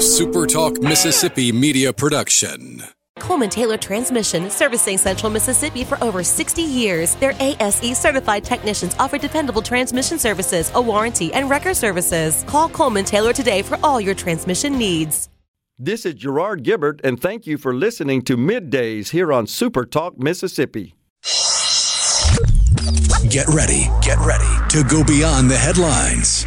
A SuperTalk Mississippi media production. Coleman Taylor Transmission, servicing Central Mississippi for over 60 years. Their ASE certified technicians offer dependable transmission services, a warranty, and record services. Call Coleman Taylor today for all your transmission needs. This is Gerard Gibert, and thank you for listening to Middays here on Super Talk Mississippi. Get ready, get ready to go beyond the headlines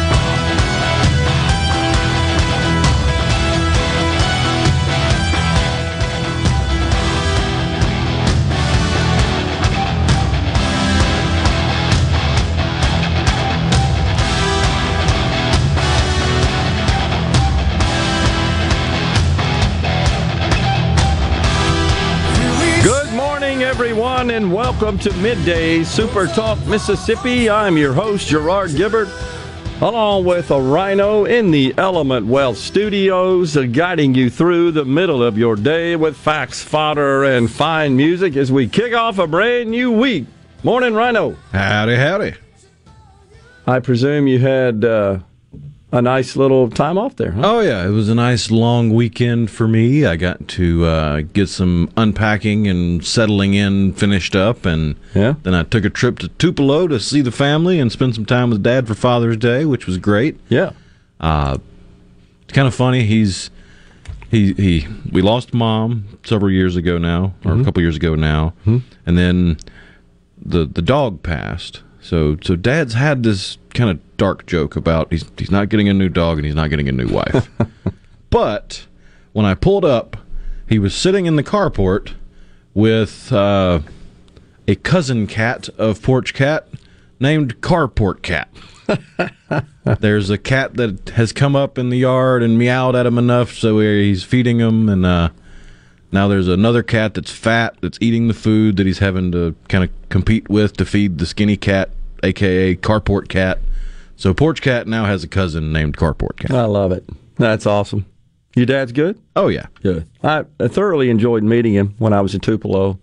Everyone, and welcome to Midday Super Talk Mississippi. I'm your host, Gerard Gibert, along with a rhino in the Element Wealth Studios, uh, guiding you through the middle of your day with facts, fodder, and fine music as we kick off a brand new week. Morning, Rhino. Howdy, howdy. I presume you had uh, a nice little time off there, huh? Oh, yeah, it was a nice long weekend for me. I got to uh, get some unpacking and settling in finished up, and Yeah. then I took a trip to Tupelo to see the family and spend some time with Dad for Father's Day, which was great. Yeah. Uh, it's kind of funny. He's he he. We lost mom several years ago now, or a couple years ago now, and then the the dog passed. So so Dad's had this kind of dark joke about he's he's not getting a new dog and he's not getting a new wife. but when I pulled up, he was sitting in the carport with uh, a cousin cat of Porch Cat named Carport Cat. There's a cat that has come up in the yard and meowed at him enough, so he's feeding him. And uh, now there's another cat that's fat that's eating the food that he's having to kind of compete with to feed the skinny cat, aka Carport Cat. So Porch Cat now has a cousin named Carport Cat. I love it. That's awesome. Your dad's good? Oh yeah, Good. I thoroughly enjoyed meeting him when I was in Tupelo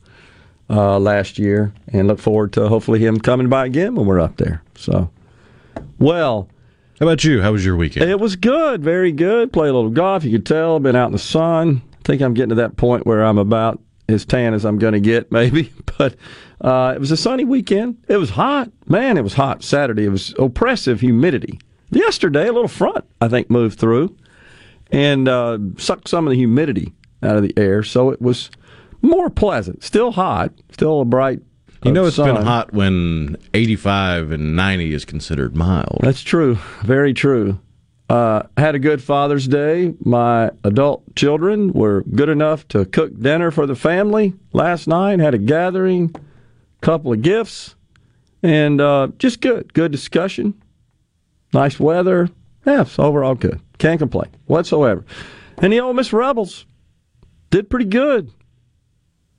uh, last year, and look forward to hopefully him coming by again when we're up there. So, well, How about you? How was your weekend? it was good, very good. Played a little golf. You could tell. Been out in the sun. I think I'm getting to that point where I'm about as tan as I'm going to get, maybe. But uh, it was a sunny weekend. It was hot, man. It was hot. Saturday, it was oppressive humidity. Yesterday, a little front I think moved through and uh, sucked some of the humidity out of the air, so it was more pleasant. Still hot, still a bright. you uh, know it's been hot when 85 and 90 is considered mild. That's true. Very true. Uh, had a good Father's Day. My adult children were good enough to cook dinner for the family last night. Had a gathering, couple of gifts, and uh, just good. Good discussion. Nice weather. Yeah, it's overall good. Can't complain whatsoever. And the Ole Miss Rebels did pretty good.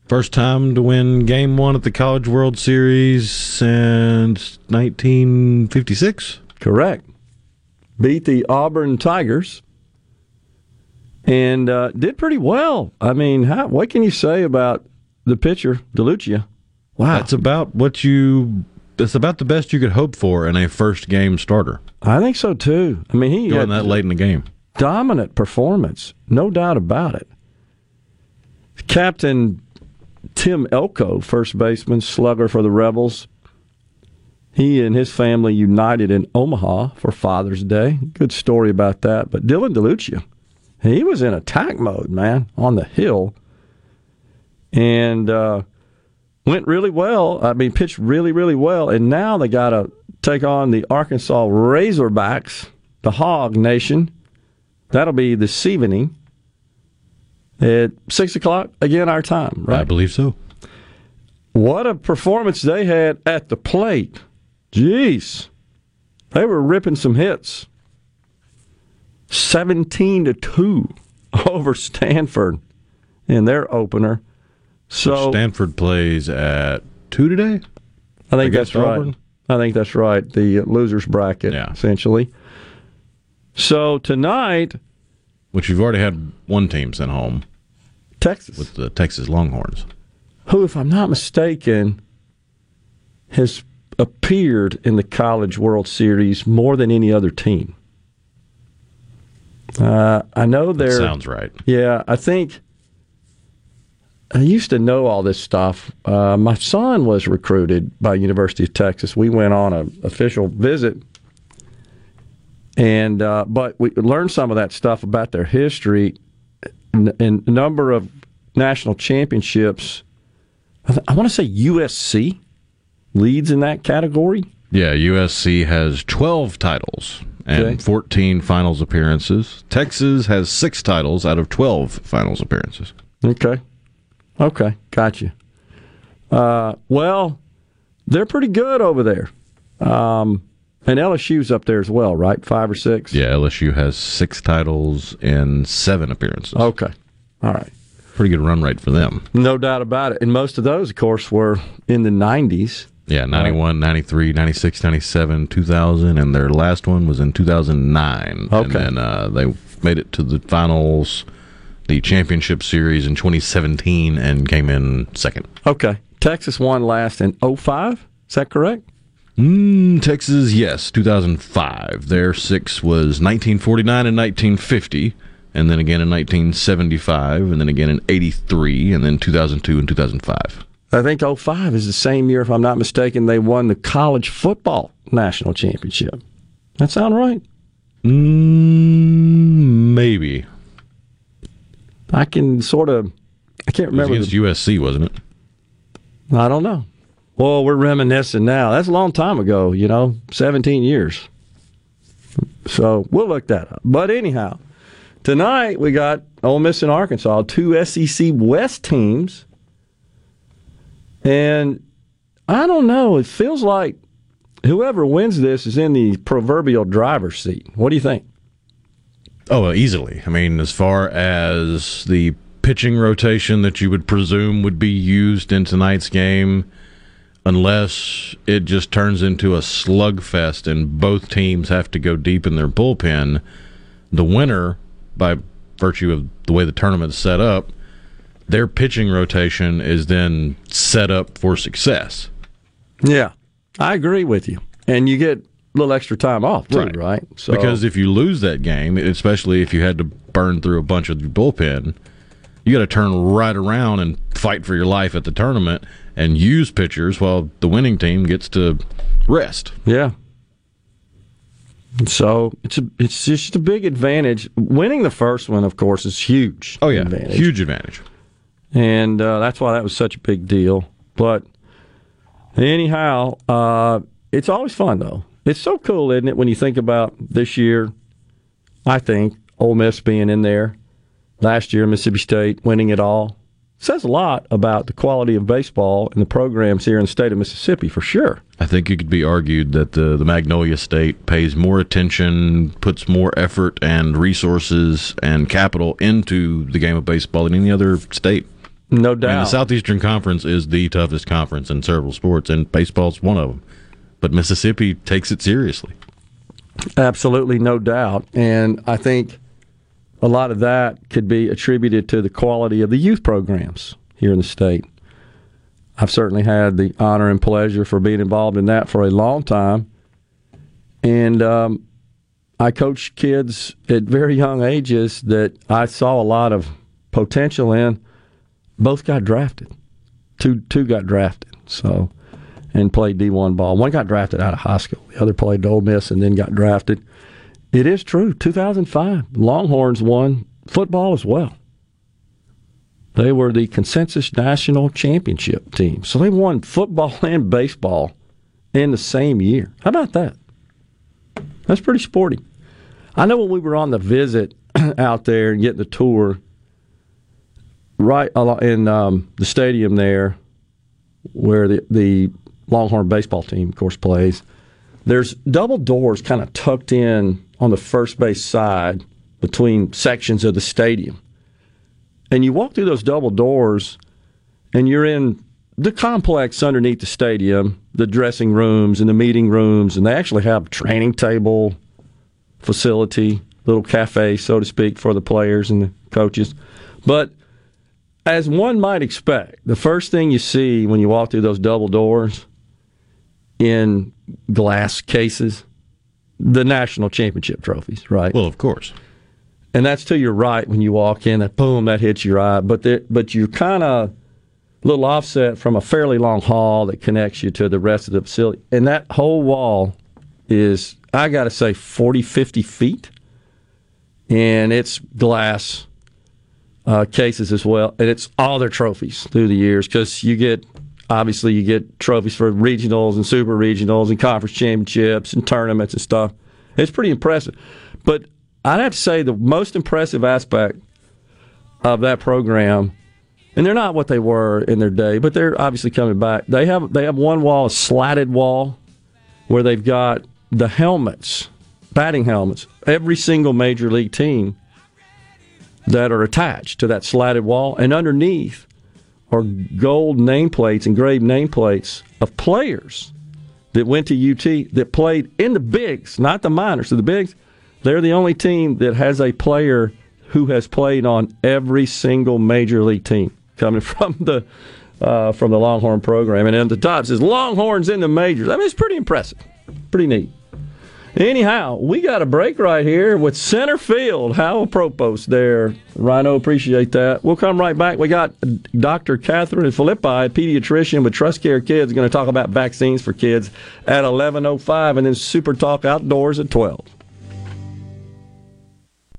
First time to win game one at the College World Series since 1956. Correct. Beat the Auburn Tigers and uh, did pretty well. I mean, how, what can you say about the pitcher, DeLucia? Wow. That's about what you it's about the best you could hope for in a first game starter. I think so too. I mean, he Going that late in the game. dominant performance, no doubt about it. Captain Tim Elko, first baseman, slugger for the Rebels. He and his family united in Omaha for Father's Day. Good story about that. But Dylan DeLucia, he was in attack mode, man, on the hill, and uh, went really well. I mean, pitched really, really well. And now they got to take on the Arkansas Razorbacks, the Hog Nation. That'll be this evening at six o'clock again, our time. I believe so. What a performance they had at the plate. Jeez. They were ripping some hits. 17 to 2 over Stanford in their opener. So Stanford plays at two today. I think that's right. I think that's right. The losers bracket, Yeah. essentially. So tonight, Which you've already had one team sent home. Texas. with the Texas Longhorns. who, if I'm not mistaken, has appeared in the College World Series more than any other team. Uh, I know That they're. sounds right. Yeah, I think I used to know all this stuff. Uh, my son was recruited by University of Texas. We went on an official visit, and uh, but we learned some of that stuff about their history and, and a number of national championships. I, th- I want to say USC leads in that category. Yeah, USC has 12 titles and Okay. 14 finals appearances. Texas has six titles out of 12 finals appearances. Okay. Okay. Gotcha. Uh, well, they're pretty good over there. Um, and LSU's up there as well, right? Five or six? Yeah, LSU has six titles and seven appearances. Okay. All right. Pretty good run rate for them. No doubt about it. And most of those, of course, were in the 90s. Yeah, 91, 93, 96, 97, 2000, and their last one was in 2009. And Okay. then uh, they made it to the finals, the championship series in 2017, and came in second. Okay. Texas won last in 05. Is that correct? Mm, Texas, yes, 2005. Their six was 1949 and 1950, and then again in 1975, and then again in 83, and then 2002 and 2005. I think 05 is the same year, if I'm not mistaken, they won the college football national championship. That sound right? Mm, maybe. I can sort of, I can't remember. It was against the- USC, wasn't it? I don't know. Well, we're reminiscing now. That's a long time ago, you know, 17 years. So we'll look that up. But anyhow, tonight we got Ole Miss and Arkansas, two SEC West teams. And I don't know. It feels like whoever wins this is in the proverbial driver's seat. What do you think? Oh, easily. I mean, as far as the pitching rotation that you would presume would be used in tonight's game, unless it just turns into a slugfest and both teams have to go deep in their bullpen, the winner, by virtue of the way the tournament is set up, their pitching rotation is then set up for success. Yeah, I agree with you. And you get little extra time off, too, right? So, Because if you lose that game, especially if you had to burn through a bunch of your bullpen, you got to turn right around and fight for your life at the tournament and use pitchers while the winning team gets to rest. Yeah. So it's a it's just a big advantage. Winning the first one, of course, is huge. Oh yeah, advantage. huge advantage. and uh, that's why that was such a big deal. But anyhow, uh, it's always fun though. It's so cool, isn't it, when you think about this year? I think Ole Miss being in there last year, Mississippi State winning it all says a lot about the quality of baseball and the programs here in the state of Mississippi for sure. I think it could be argued that the the Magnolia State pays more attention, puts more effort and resources and capital into the game of baseball than any other state. No doubt. the Southeastern Conference is the toughest conference in several sports, and baseball's one of them. But Mississippi takes it seriously. Absolutely, no doubt. And I think a lot of that could be attributed to the quality of the youth programs here in the state. I've certainly had the honor and pleasure for being involved in that for a long time. And um, I coached kids at very young ages that I saw a lot of potential in. Both got drafted. Two two got drafted. So and played D1 ball. One got drafted out of high school. The other played Ole Miss and then got drafted. It is true. 2005, Longhorns won football as well. They were the consensus national championship team. So they won football and baseball in the same year. How about that? That's pretty sporty. I know when we were on the visit out there and getting the tour, right in um, the stadium there, where the, the Longhorn baseball team, of course, plays, there's double doors kind of tucked in on the first base side between sections of the stadium. And you walk through those double doors, and you're in the complex underneath the stadium, the dressing rooms and the meeting rooms, and they actually have a training table facility, little cafe, so to speak, for the players and the coaches. But as one might expect, the first thing you see when you walk through those double doors in glass cases, the national championship trophies, right? Well, of course. and that's to your right when you walk in. That boom, that hits your eye. But but you're kind of a little offset from a fairly long hall that connects you to the rest of the facility, and that whole wall is I got to say 40, 50 feet, and it's glass uh, cases as well, and it's all their trophies through the years because you get. Obviously, you get trophies for regionals and super regionals and conference championships and tournaments and stuff. It's pretty impressive. But I'd have to say the most impressive aspect of that program, and they're not what they were in their day, but they're obviously coming back. They have they have one wall, a slatted wall, where they've got the helmets, batting helmets, every single major league team that are attached to that slatted wall, and underneath are gold nameplates, engraved nameplates of players that went to UT that played in the bigs, not the minors, so the bigs. They're the only team that has a player who has played on every single major league team coming from the uh, from the Longhorn program. And at the top says Longhorns in the majors. I mean, it's pretty impressive, pretty neat. Anyhow, we got a break right here with center field. How apropos there, Rhino. Appreciate that. We'll come right back. We got Dr. Catherine Philippi, pediatrician with Trust Care Kids, going to talk about vaccines for kids at 11:05, and then Super Talk Outdoors at 12.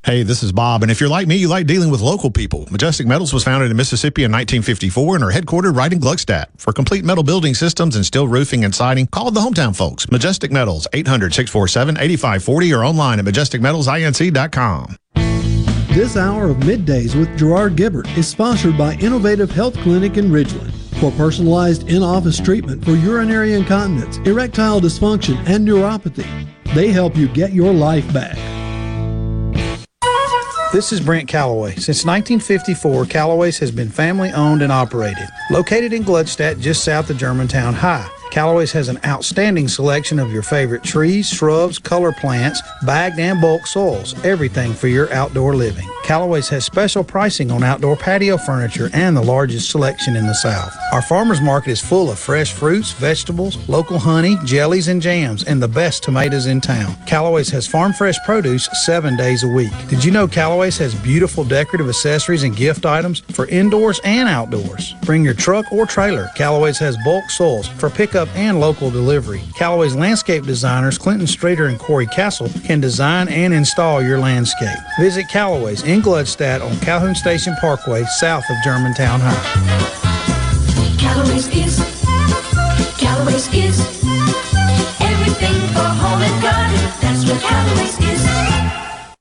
Hey, this is Bob, and if you're like me, you like dealing with local people. Majestic Metals was founded in Mississippi in 1954 and are headquartered right in Gluckstadt. For complete metal building systems and steel roofing and siding, call the hometown folks. Majestic Metals, 800-647-8540 or online at majesticmetalsinc.com. This hour of Middays with Gerard Gibert is sponsored by Innovative Health Clinic in Ridgeland. For personalized in-office treatment for urinary incontinence, erectile dysfunction, and neuropathy, they help you get your life back. This is Brent Calloway. Since 1954, Calloway's has been family owned and operated. Located in Gluckstadt, just south of Germantown High. Calloway's has an outstanding selection of your favorite trees, shrubs, color plants, bagged and bulk soils, everything for your outdoor living. Callaway's has special pricing on outdoor patio furniture and the largest selection in the South. Our farmers market is full of fresh fruits, vegetables, local honey, jellies, and jams, and the best tomatoes in town. Callaway's has farm fresh produce seven days a week. Did you know Callaway's has beautiful decorative accessories and gift items for indoors and outdoors? Bring your truck or trailer. Callaway's has bulk soils for pickup and local delivery. Callaway's landscape designers, Clinton Strader and Corey Castle, can design and install your landscape. Visit Callaway's in Gluckstadt on Calhoun Station Parkway, south of Germantown High. Is, is everything for home and garden. That's what is.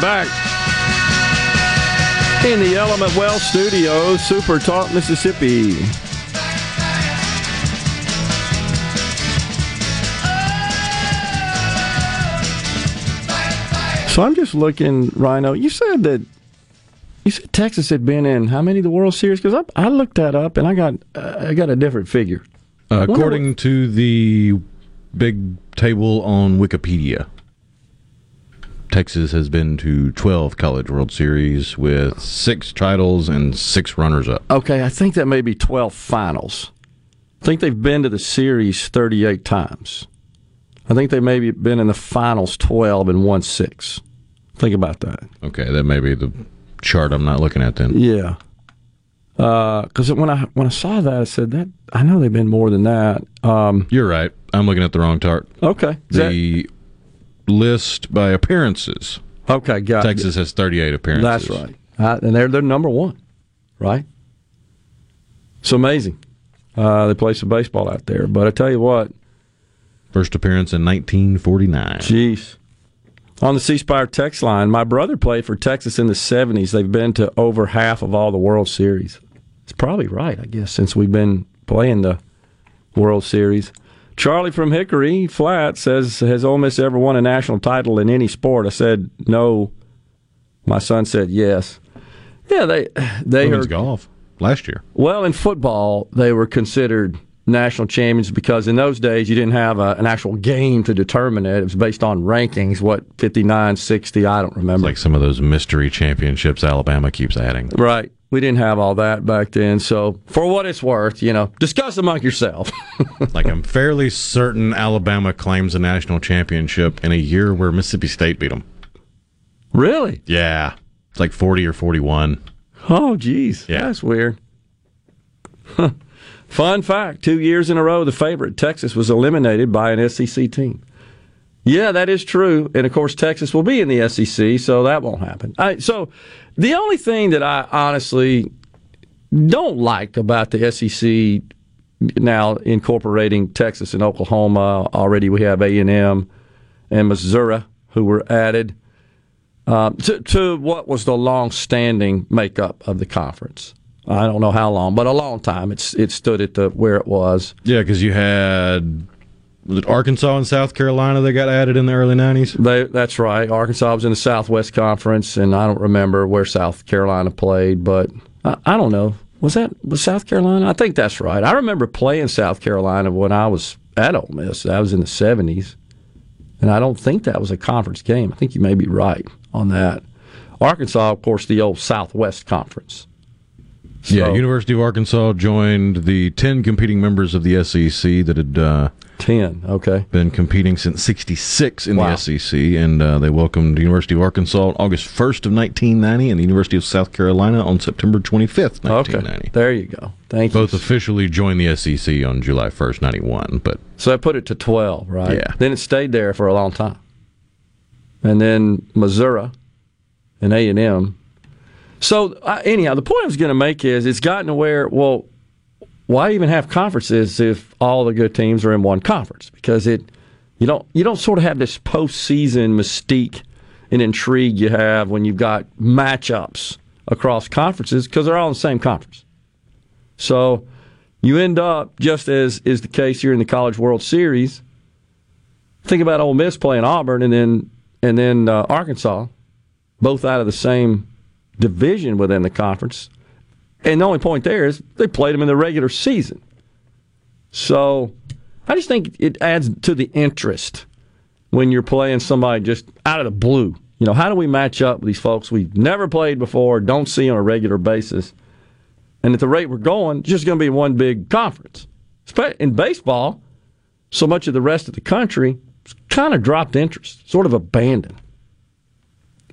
Back in the Element Wealth studio, Super Talk, Mississippi. So I'm just looking, Rhino. You said that you said Texas had been in how many of the World Series? Because I, I looked that up and I got uh, I got a different figure. Uh, according to the big table on Wikipedia, Texas has been to 12 College World Series with six titles and six runners up. Okay, I think that may be 12 finals. I think they've been to the series 38 times. I think they maybe been in the finals 12 and won six. Think about that. Okay, that may be the chart I'm not looking at then. Yeah. Because when I when I saw that, I said that I know they've been more than that. Um, You're right. I'm looking at the wrong chart. Okay. Is that- The list by appearances. okay, got it. Texas has 38 appearances. That's right. Uh, and they're they're number one, right? It's amazing. Uh, they play some baseball out there, but I tell you what, First appearance in 1949. Jeez. On the C Spire text line, my brother played for Texas in the 70s. They've been to over half of all the World Series. It's probably right, I guess, since we've been playing the World Series. Charlie from Hickory Flat says, Has Ole Miss ever won a national title in any sport? I said, No. My son said, Yes. Yeah, they they Women's are golf last year. well, in football, they were considered national champions because in those days you didn't have a, an actual game to determine it. It was based on rankings, what, 59, 60, I don't remember. Like some of those mystery championships Alabama keeps adding. right. We didn't have all that back then. So, for what it's worth, you know, discuss among yourself. like I'm fairly certain Alabama claims a national championship in a year where Mississippi State beat them. really? Yeah, it's like 40 or 41. Oh, geez. Yeah. That's weird. Fun fact two years in a row, the favorite, Texas, was eliminated by an SEC team. Yeah, that is true. And of course, Texas will be in the SEC, so that won't happen. So the only thing that I honestly don't like about the SEC now incorporating Texas and Oklahoma, already we have A&M and Missouri who were added uh, to, to what was the long-standing makeup of the conference. I don't know how long, but a long time. It's it stood at the where it was. Yeah, because you had was it Arkansas and South Carolina that got added in the early 90s? That's right. Arkansas was in the Southwest Conference, and I don't remember where South Carolina played, but I, I don't know. Was that was South Carolina? I think that's right. I remember playing South Carolina when I was at Ole Miss. That was in the seventies, and I don't think that was a conference game. I think you may be right on that. Arkansas, of course, the old Southwest Conference. yeah, University of Arkansas joined the 10 competing members of the SEC that had uh, Ten. Okay. been competing since 66 in Wow. the SEC, and uh, they welcomed the University of Arkansas on August 1st of 1990 and the University of South Carolina on September 25th, 1990. Okay. There you go. Thank you. Both officially joined the SEC on July 1st, 91, but So I put it to 12, right? Yeah. Then it stayed there for a long time. And then Missouri and A&M. So uh, anyhow, the point I was going to make is it's gotten to where, well, why even have conferences if all the good teams are in one conference? Because it you don't you don't sort of have this postseason mystique and intrigue you have when you've got matchups across conferences because they're all in the same conference. So you end up just as is the case here in the College World Series. Think about Ole Miss playing Auburn and then and then uh, Arkansas, both out of the same division within the conference. And the only point there is they played them in the regular season. So I just think it adds to the interest when you're playing somebody just out of the blue. You know, how do we match up with these folks we've never played before, don't see on a regular basis? And at the rate we're going, it's just going to be one big conference. In baseball, so much of the rest of the country kind of dropped interest, sort of abandoned.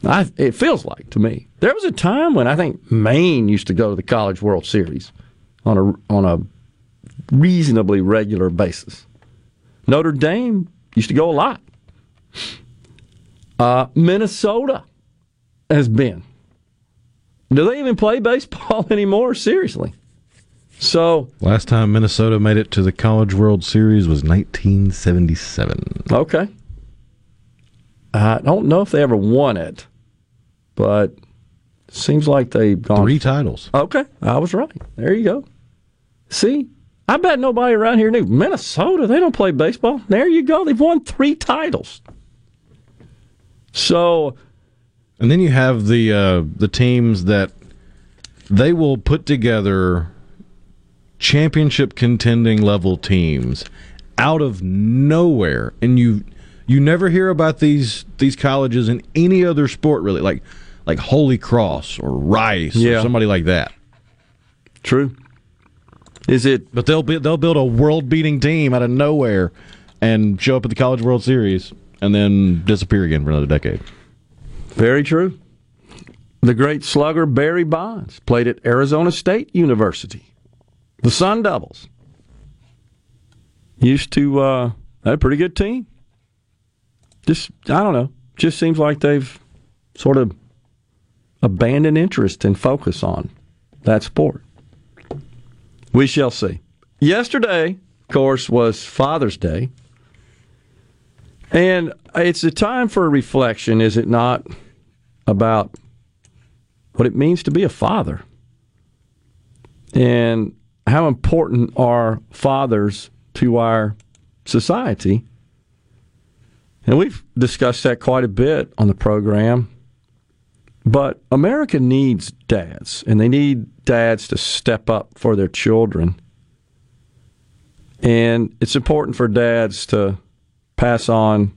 I, it feels like to me. There was a time when I think Maine used to go to the College World Series on a on a reasonably regular basis. Notre Dame used to go a lot. Uh, Minnesota has been. Do they even play baseball anymore? Seriously. So last time Minnesota made it to the College World Series was 1977. Okay. I don't know if they ever won it. but seems like they've gone Three titles. Okay, I was right. There you go. See, I bet nobody around here knew Minnesota. They don't play baseball. There you go. They've won three titles. So, And then you have the uh, the teams that they will put together championship contending level teams out of nowhere, and you you never hear about these these colleges in any other sport really, like like Holy Cross or Rice Yeah. or somebody like that. True. Is it? But they'll be, they'll build a world beating team out of nowhere and show up at the College World Series and then disappear again for another decade. Very true. The great slugger Barry Bonds played at Arizona State University. The Sun Devils used to uh, had a pretty good team. Just I don't know. Just seems like they've sort of abandoned interest and focus on that sport. We shall see. Yesterday, of course, was Father's Day. And it's a time for reflection, is it not, about what it means to be a father and how important are fathers to our society. And we've discussed that quite a bit on the program. But America needs dads, and they need dads to step up for their children. And it's important for dads to pass on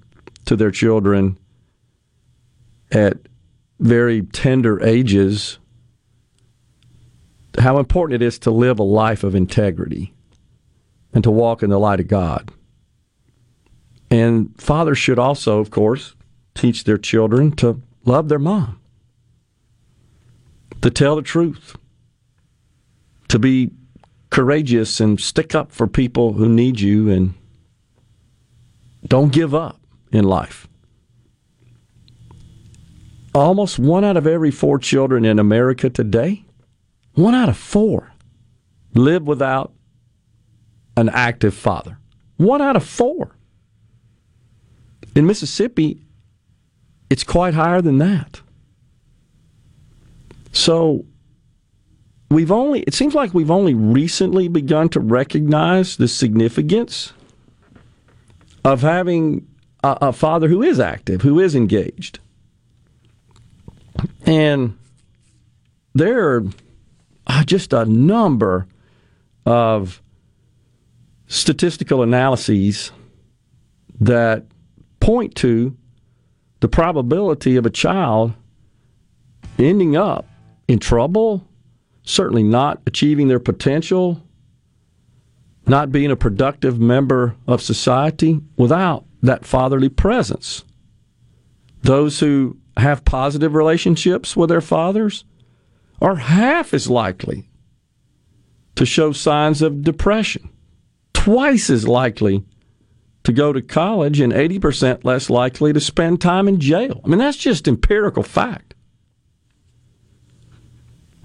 to their children at very tender ages how important it is to live a life of integrity and to walk in the light of God. And fathers should also, of course, teach their children to love their mom, to tell the truth, to be courageous and stick up for people who need you and don't give up in life. Almost one out of every four children in America today, one out of four, live without an active father. One out of four. In Mississippi, it's quite higher than that. So we've only, it seems like we've only recently begun to recognize the significance of having a, a father who is active, who is engaged. And there are uh, just a number of statistical analyses that point to the probability of a child ending up in trouble, certainly not achieving their potential, not being a productive member of society without that fatherly presence. Those who have positive relationships with their fathers are half as likely to show signs of depression, twice as likely to go to college, and 80% less likely to spend time in jail. I mean, that's just empirical fact.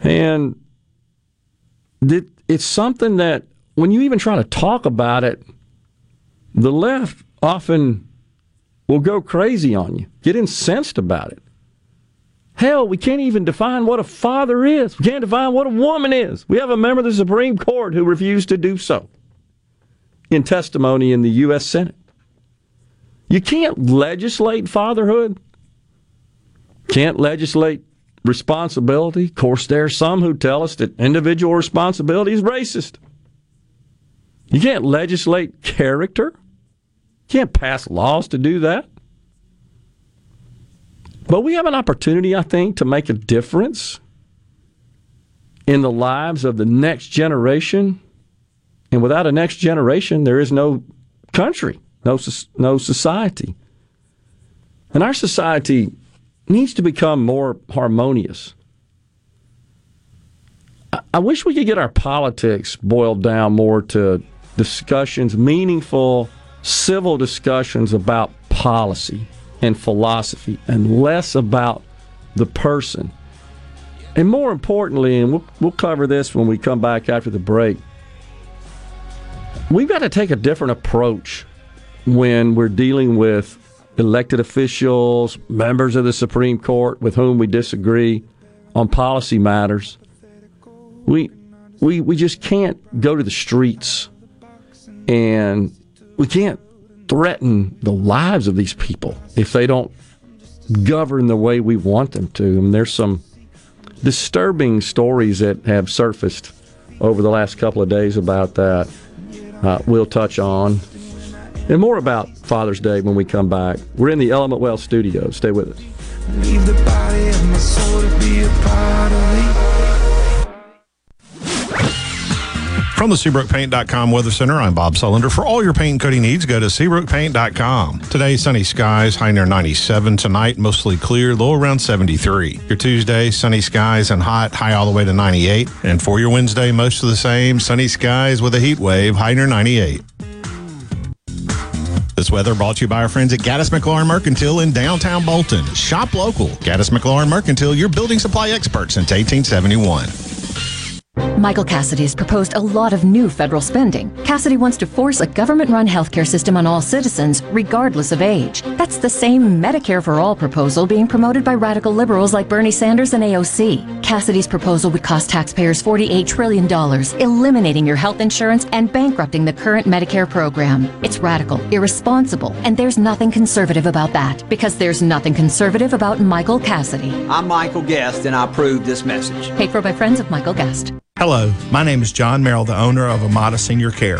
And it's something that when you even try to talk about it, the left often will go crazy on you, get incensed about it. Hell, we can't even define what a father is. We can't define what a woman is. We have a member of the Supreme Court who refused to do so in testimony in the U.S. Senate. You can't legislate fatherhood, can't legislate responsibility. Of course, there are some who tell us that individual responsibility is racist. You can't legislate character. You can't pass laws to do that. But we have an opportunity, I think, to make a difference in the lives of the next generation. And without a next generation, there is no country, no, no society. And our society needs to become more harmonious. I, wish we could get our politics boiled down more to discussions, meaningful civil discussions about policy and philosophy and less about the person. And more importantly, and we'll, we'll cover this when we come back after the break, we've got to take a different approach when we're dealing with elected officials, members of the Supreme Court with whom we disagree on policy matters. We we we just can't go to the streets and we can't threaten the lives of these people if they don't govern the way we want them to. And there's some disturbing stories that have surfaced over the last couple of days about that. Uh, we'll touch on. And more about Father's Day when we come back. We're in the Element Wealth studio. Stay with us. From the SeabrookPaint.com Weather Center, I'm Bob Sullender. For all your paint and coating needs, go to SeabrookPaint.com. Today, sunny skies, high near 97. Tonight, mostly clear, low around 73. Your Tuesday, sunny skies and hot, high all the way to 98. And for your Wednesday, most of the same, sunny skies with a heat wave, high near 98. This weather brought to you by our friends at Gaddis McLaurin Mercantile in downtown Bolton. Shop local. Gaddis McLaurin Mercantile, your building supply expert since 1871. Michael Cassidy has proposed a lot of new federal spending. Cassidy wants to force a government run healthcare system on all citizens, regardless of age. That's the same Medicare for All proposal being promoted by radical liberals like Bernie Sanders and AOC. Cassidy's proposal would cost taxpayers $48 trillion, eliminating your health insurance and bankrupting the current Medicare program. It's radical, irresponsible, and there's nothing conservative about that, because there's nothing conservative about Michael Cassidy. I'm Michael Guest, and I approve this message. Paid for by friends of Michael Guest. Hello, my name is John Merrill, the owner of Amada Senior Care.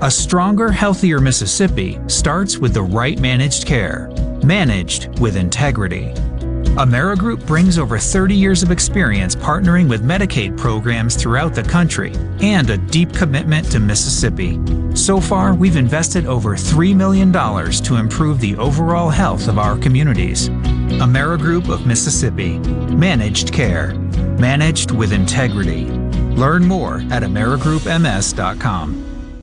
A stronger, healthier Mississippi starts with the right managed care, managed with integrity. AmeriGroup brings over 30 years of experience partnering with Medicaid programs throughout the country and a deep commitment to Mississippi. So far, we've invested over $3 million to improve the overall health of our communities. AmeriGroup of Mississippi. Managed care. Managed with integrity. Learn more at AmeriGroupMS.com.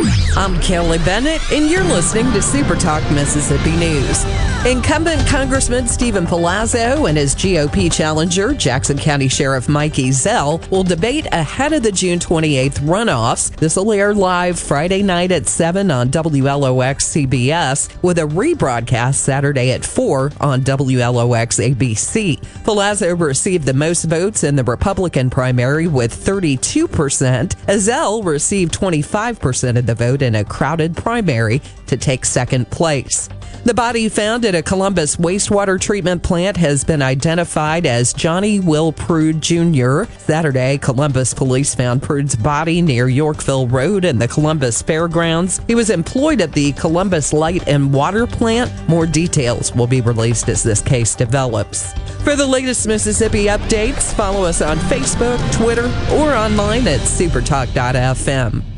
Thank you. I'm Kelly Bennett, and you're listening to Super Talk Mississippi News. Incumbent Congressman Steven Palazzo and his GOP challenger, Jackson County Sheriff Mike Ezell, will debate ahead of the June 28th runoffs. This will air live Friday night at 7 on WLOX CBS, with a rebroadcast Saturday at 4 on WLOX ABC. Palazzo received the most votes in the Republican primary with 32%. Ezell received 25% of the vote in a crowded primary to take second place. The body found at a Columbus wastewater treatment plant has been identified as Johnny Will Prude Jr. Saturday, Columbus police found Prude's body near Yorkville Road in the Columbus Fairgrounds. He was employed at the Columbus Light and Water Plant. More details will be released as this case develops. For the latest Mississippi updates, follow us on Facebook, Twitter, or online at supertalk.fm.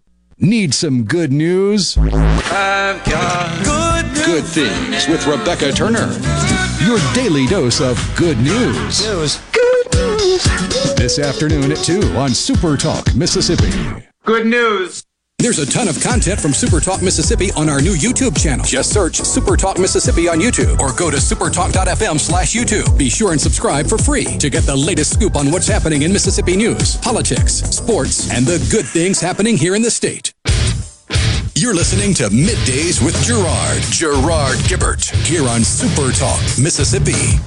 Need some good news? I've got good news. Good things with Rebecca Turner. Your daily dose of good news. Good news. This afternoon at 2 on Super Talk, Mississippi. Good news. There's a ton of content from Super Talk Mississippi on our new YouTube channel. Just search Super Talk Mississippi on YouTube or go to supertalk.fm slash YouTube. Be sure and subscribe for free to get the latest scoop on what's happening in Mississippi news, politics, sports, and the good things happening here in the state. You're listening to Middays with Gerard, Gerard Gibert, here on Super Talk Mississippi.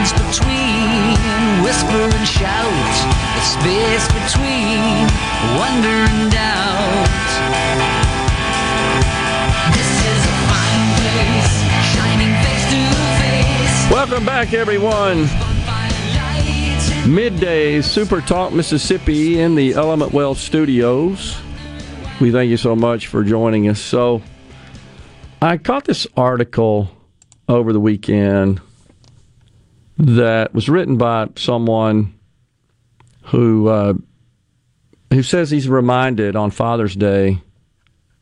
Between whisper and shout, the space between wonder and doubt. Welcome back, everyone. Midday Super Talk Mississippi in the Element Wealth studios. We thank you so much for joining us. So, I caught this article over the weekend that was written by someone who uh, who says he's reminded on Father's Day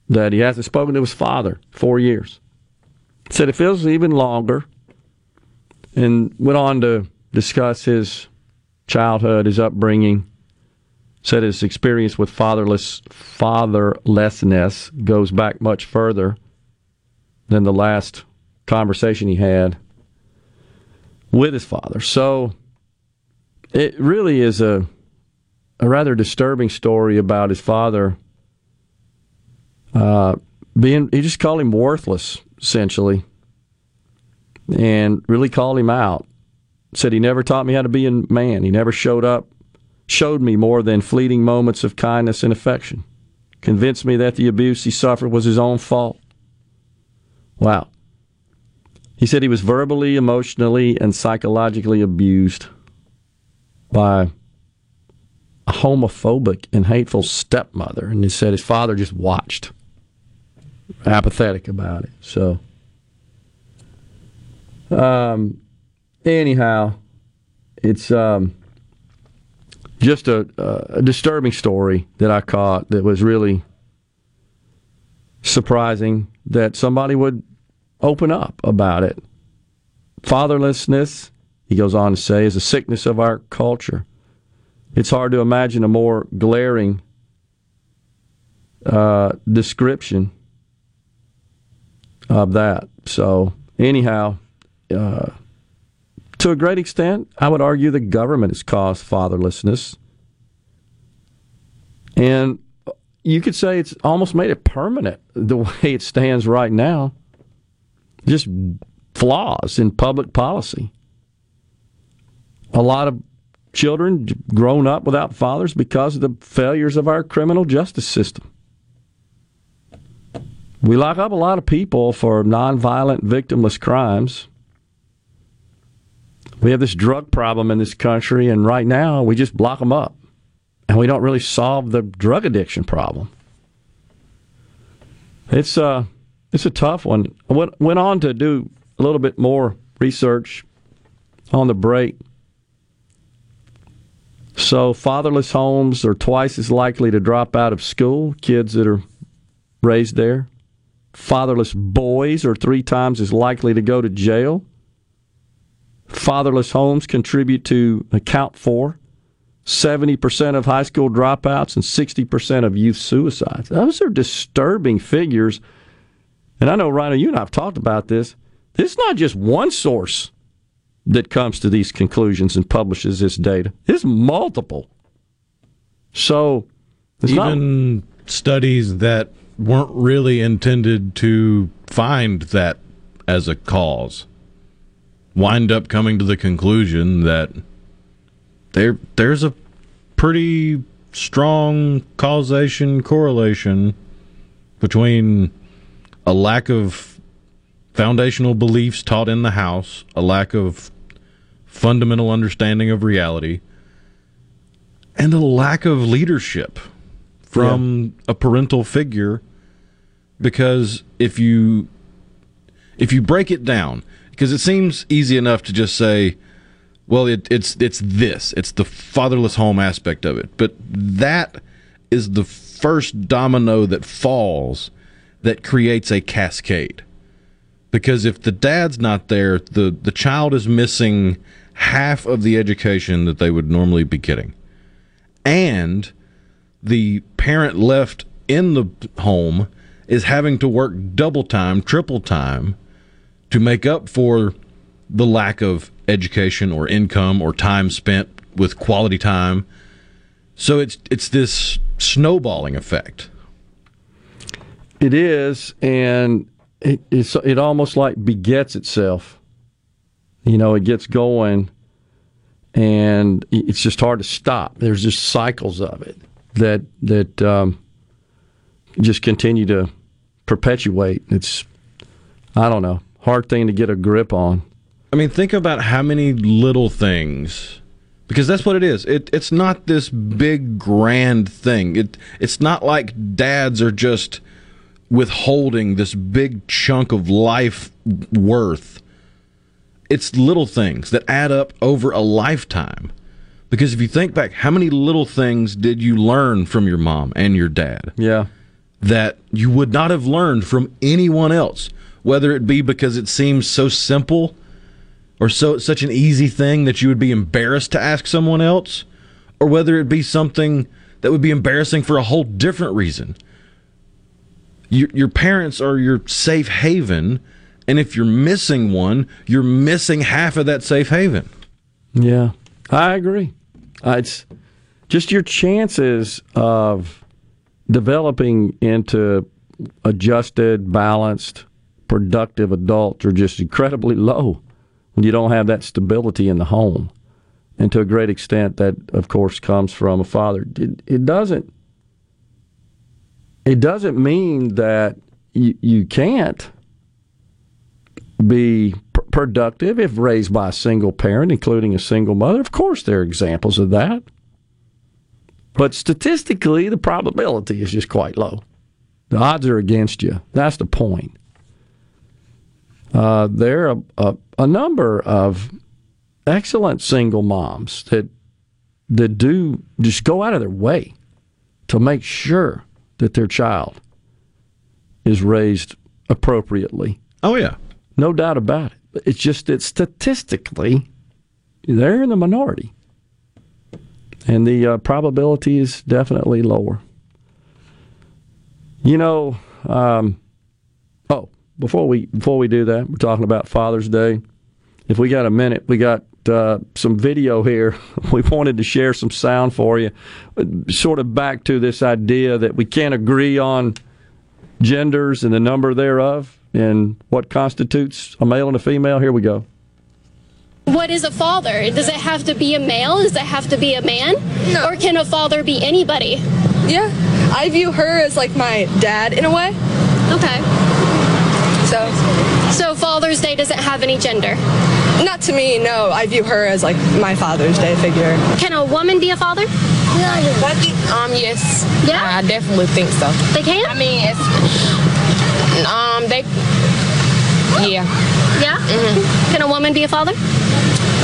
that he hasn't spoken to his father four years. Said it feels even longer, and went on to discuss his childhood, his upbringing. Said his experience with fatherless fatherlessness goes back much further than the last conversation he had with his father. So it really is a a rather disturbing story about his father uh, being he just called him worthless essentially and really called him out. Said he never taught me how to be a man. He never showed up showed me more than fleeting moments of kindness and affection. Convinced me that the abuse he suffered was his own fault. Wow he said he was verbally emotionally and psychologically abused by a homophobic and hateful stepmother. And he said his father just watched apathetic about it. So um anyhow it's um just a, a disturbing story that I caught that was really surprising that somebody would open up about it. Fatherlessness, he goes on to say, is a sickness of our culture. It's hard to imagine a more glaring uh, description of that. So, anyhow, uh, to a great extent, I would argue the government has caused fatherlessness. And you could say it's almost made it permanent the way it stands right now. Just flaws in public policy. A lot of children grown up without fathers because of the failures of our criminal justice system. We lock up a lot of people for nonviolent, victimless crimes. We have this drug problem in this country, and right now we just block them up. And we don't really solve the drug addiction problem. It's, uh, it's a tough one. I went, went on to do a little bit more research on the break. So, fatherless homes are twice as likely to drop out of school, kids that are raised there. Fatherless boys are three times as likely to go to jail. Fatherless homes contribute to account for 70% of high school dropouts and 60% of youth suicides. Those are disturbing figures. And I know, Rhino, you and I have talked about this. This is not just one source that comes to these conclusions and publishes this data, it's multiple. So, it's even not, studies that weren't really intended to find that as a cause wind up coming to the conclusion that there there's a pretty strong causation correlation between a lack of foundational beliefs taught in the house, a lack of fundamental understanding of reality, and a lack of leadership from yeah. a parental figure because if you if you break it down because it seems easy enough to just say well it, it's it's this it's the fatherless home aspect of it but that is the first domino that falls that creates a cascade because if the dad's not there the the child is missing half of the education that they would normally be getting and the parent left in the home is having to work double time, triple time to make up for the lack of education or income or time spent with quality time. So it's it's this snowballing effect. It is, and it, it's it almost like begets itself. You know, it gets going, and it's just hard to stop. There's just cycles of it that that um, just continue to perpetuate. It's I don't know, hard thing to get a grip on. I mean, think about how many little things because that's what it is. It, it's not this big grand thing. It it's not like dads are just withholding this big chunk of life worth. It's little things that add up over a lifetime. Because if you think back, how many little things did you learn from your mom and your dad? Yeah. That you would not have learned from anyone else, whether it be because it seems so simple or so such an easy thing that you would be embarrassed to ask someone else, or whether it be something that would be embarrassing for a whole different reason. Your, your parents are your safe haven, and if you're missing one, you're missing half of that safe haven. Yeah, I agree. Uh, it's just your chances of developing into adjusted, balanced, productive adults are just incredibly low when you don't have that stability in the home. And to a great extent, that of course comes from a father. It, it doesn't. It doesn't mean that you, you can't be productive if raised by a single parent, including a single mother. Of course, there are examples of that. But statistically, the probability is just quite low. The odds are against you. That's the point. Uh, there are a, a, a number of excellent single moms that that do just go out of their way to make sure that their child is raised appropriately. Oh yeah, no doubt about it. It's just that statistically, they're in the minority. And the uh, probability is definitely lower. You know, um, oh, before we before we do that, we're talking about Father's Day. If we got a minute, we got uh, some video here. We wanted to share some sound for you, sort of back to this idea that we can't agree on genders and the number thereof and what constitutes a male and a female. Here we go. What is a father? Does it have to be a male? Does it have to be a man? No. Or can a father be anybody? Yeah. I view her as like my dad in a way. Okay. So So Father's Day doesn't have any gender. Not to me, no. I view her as like my Father's Day figure. Can a woman be a father? Um, yes. Yeah? I definitely think so. They can? I mean, it's, um, they, yeah. Yeah? Mm-hmm. Can a woman be a father?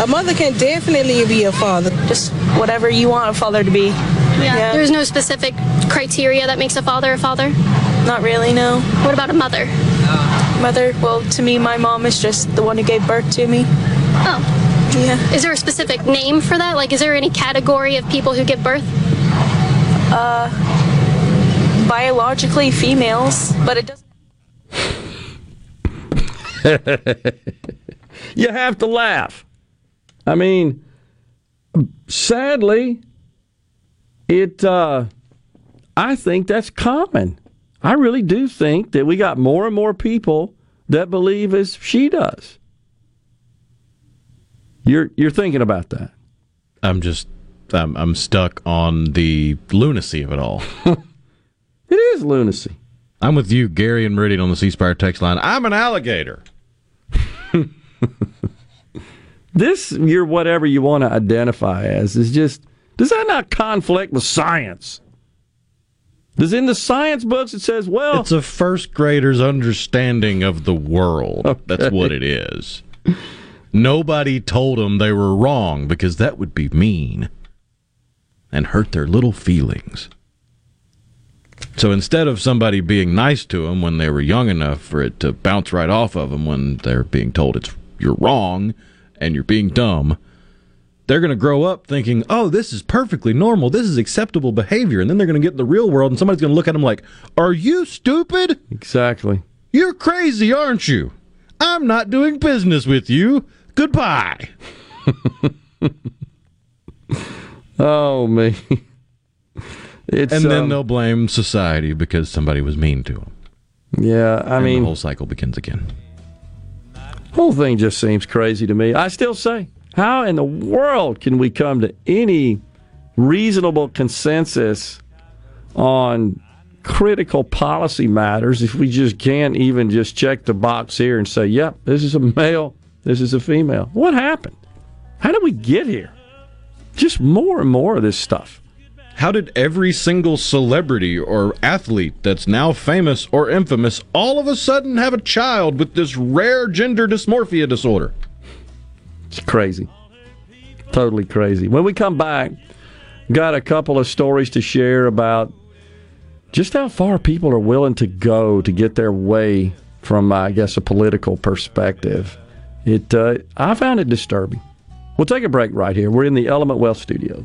A mother can definitely be a father. Just whatever you want a father to be. Yeah. yeah. There's no specific criteria that makes a father a father? Not really, no. What about a mother? Mother, well, to me, my mom is just the one who gave birth to me. Oh. Yeah. Is there a specific name for that? Like, is there any category of people who give birth? Uh, biologically females, but it doesn't. you have to laugh. I mean, sadly, it. Uh, I think that's common. I really do think that we got more and more people that believe as she does. You're you're thinking about that. I'm just I'm, I'm stuck on the lunacy of it all. it is lunacy. I'm with you, Gary and Meridian on the C Spire text line. I'm an alligator. This you're whatever you want to identify as is just does that not conflict with science? Does in the science books it says, well, It's a first grader's understanding of the world. That's what it is. Nobody told them they were wrong because that would be mean and hurt their little feelings. So instead of somebody being nice to them when they were young enough for it to bounce right off of them when they're being told it's you're wrong and you're being dumb, they're going to grow up thinking, "Oh, this is perfectly normal. This is acceptable behavior." And then they're going to get in the real world and somebody's going to look at them like, "Are you stupid?" Exactly. You're crazy, aren't you? I'm not doing business with you. Goodbye. oh me. It's, and then um, they'll blame society because somebody was mean to them. Yeah, I and mean, the whole cycle begins again. whole thing just seems crazy to me. I still say, how in the world can we come to any reasonable consensus on critical policy matters if we just can't even just check the box here and say, yep, this is a male, this is a female? What happened? How did we get here? Just more and more of this stuff. How did every single celebrity or athlete that's now famous or infamous all of a sudden have a child with this rare gender dysmorphia disorder? It's crazy. Totally crazy. When we come back, got a couple of stories to share about just how far people are willing to go to get their way from, I guess, a political perspective. It, uh, I found it disturbing. We'll take a break right here. We're in the Element Wealth Studios.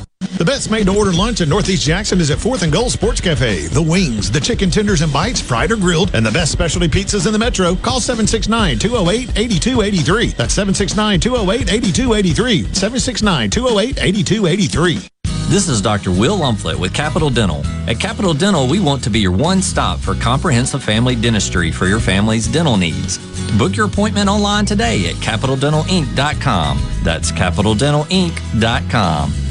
The best made to order lunch in Northeast Jackson is at 4th and Gold Sports Cafe. The wings, the chicken tenders and bites, fried or grilled, and the best specialty pizzas in the metro. Call 769 208 8283. That's 769 208 8283. 769 208 8283. This is Dr. Will Lumflet with Capital Dental. At Capital Dental, we want to be your one stop for comprehensive family dentistry for your family's dental needs. Book your appointment online today at capitaldentalinc.com. That's capitaldentalinc.com.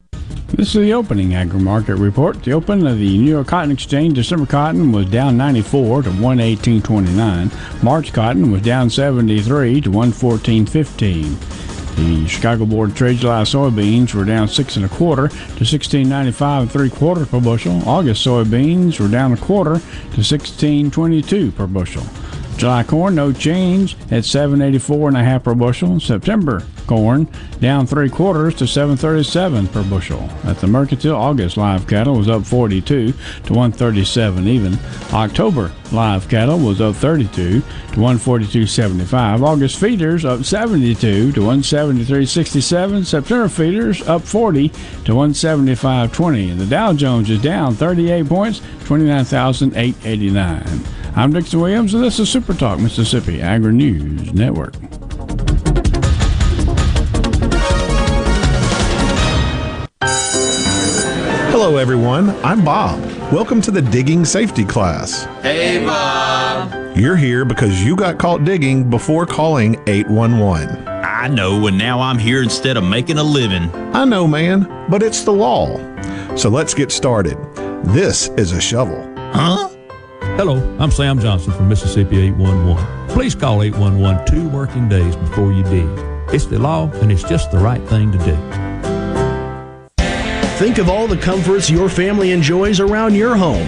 This is the opening agri market report. The open of the New York Cotton Exchange December cotton was down 94 to 118.29. March cotton was down 73 to 114.15. The Chicago Board of Trade July soybeans were down six and a quarter to sixteen ninety five and three quarters per bushel. August soybeans were down a quarter to sixteen twenty two per bushel. July corn, no change at 784 and a half per bushel. September corn down three quarters to 737 per bushel. At the Mercantile, August live cattle was up 42 to 137 even. October live cattle was up 32 to 142.75. August feeders up 72 to 173.67. September feeders up 40 to 175.20. And the Dow Jones is down 38 points, 29,889. I'm Dixon Williams, and this is Super Talk Mississippi Agri News Network. Hello, everyone. I'm Bob. Welcome to the digging safety class. Hey, Bob. You're here because you got caught digging before calling 811. I know, and now I'm here instead of making a living. I know, man, but it's the law. So let's get started. This is a shovel. Huh? Hello, I'm Sam Johnson from Mississippi 811. Please call 811 two working days before you dig. It's the law, and it's just the right thing to do. Think of all the comforts your family enjoys around your home.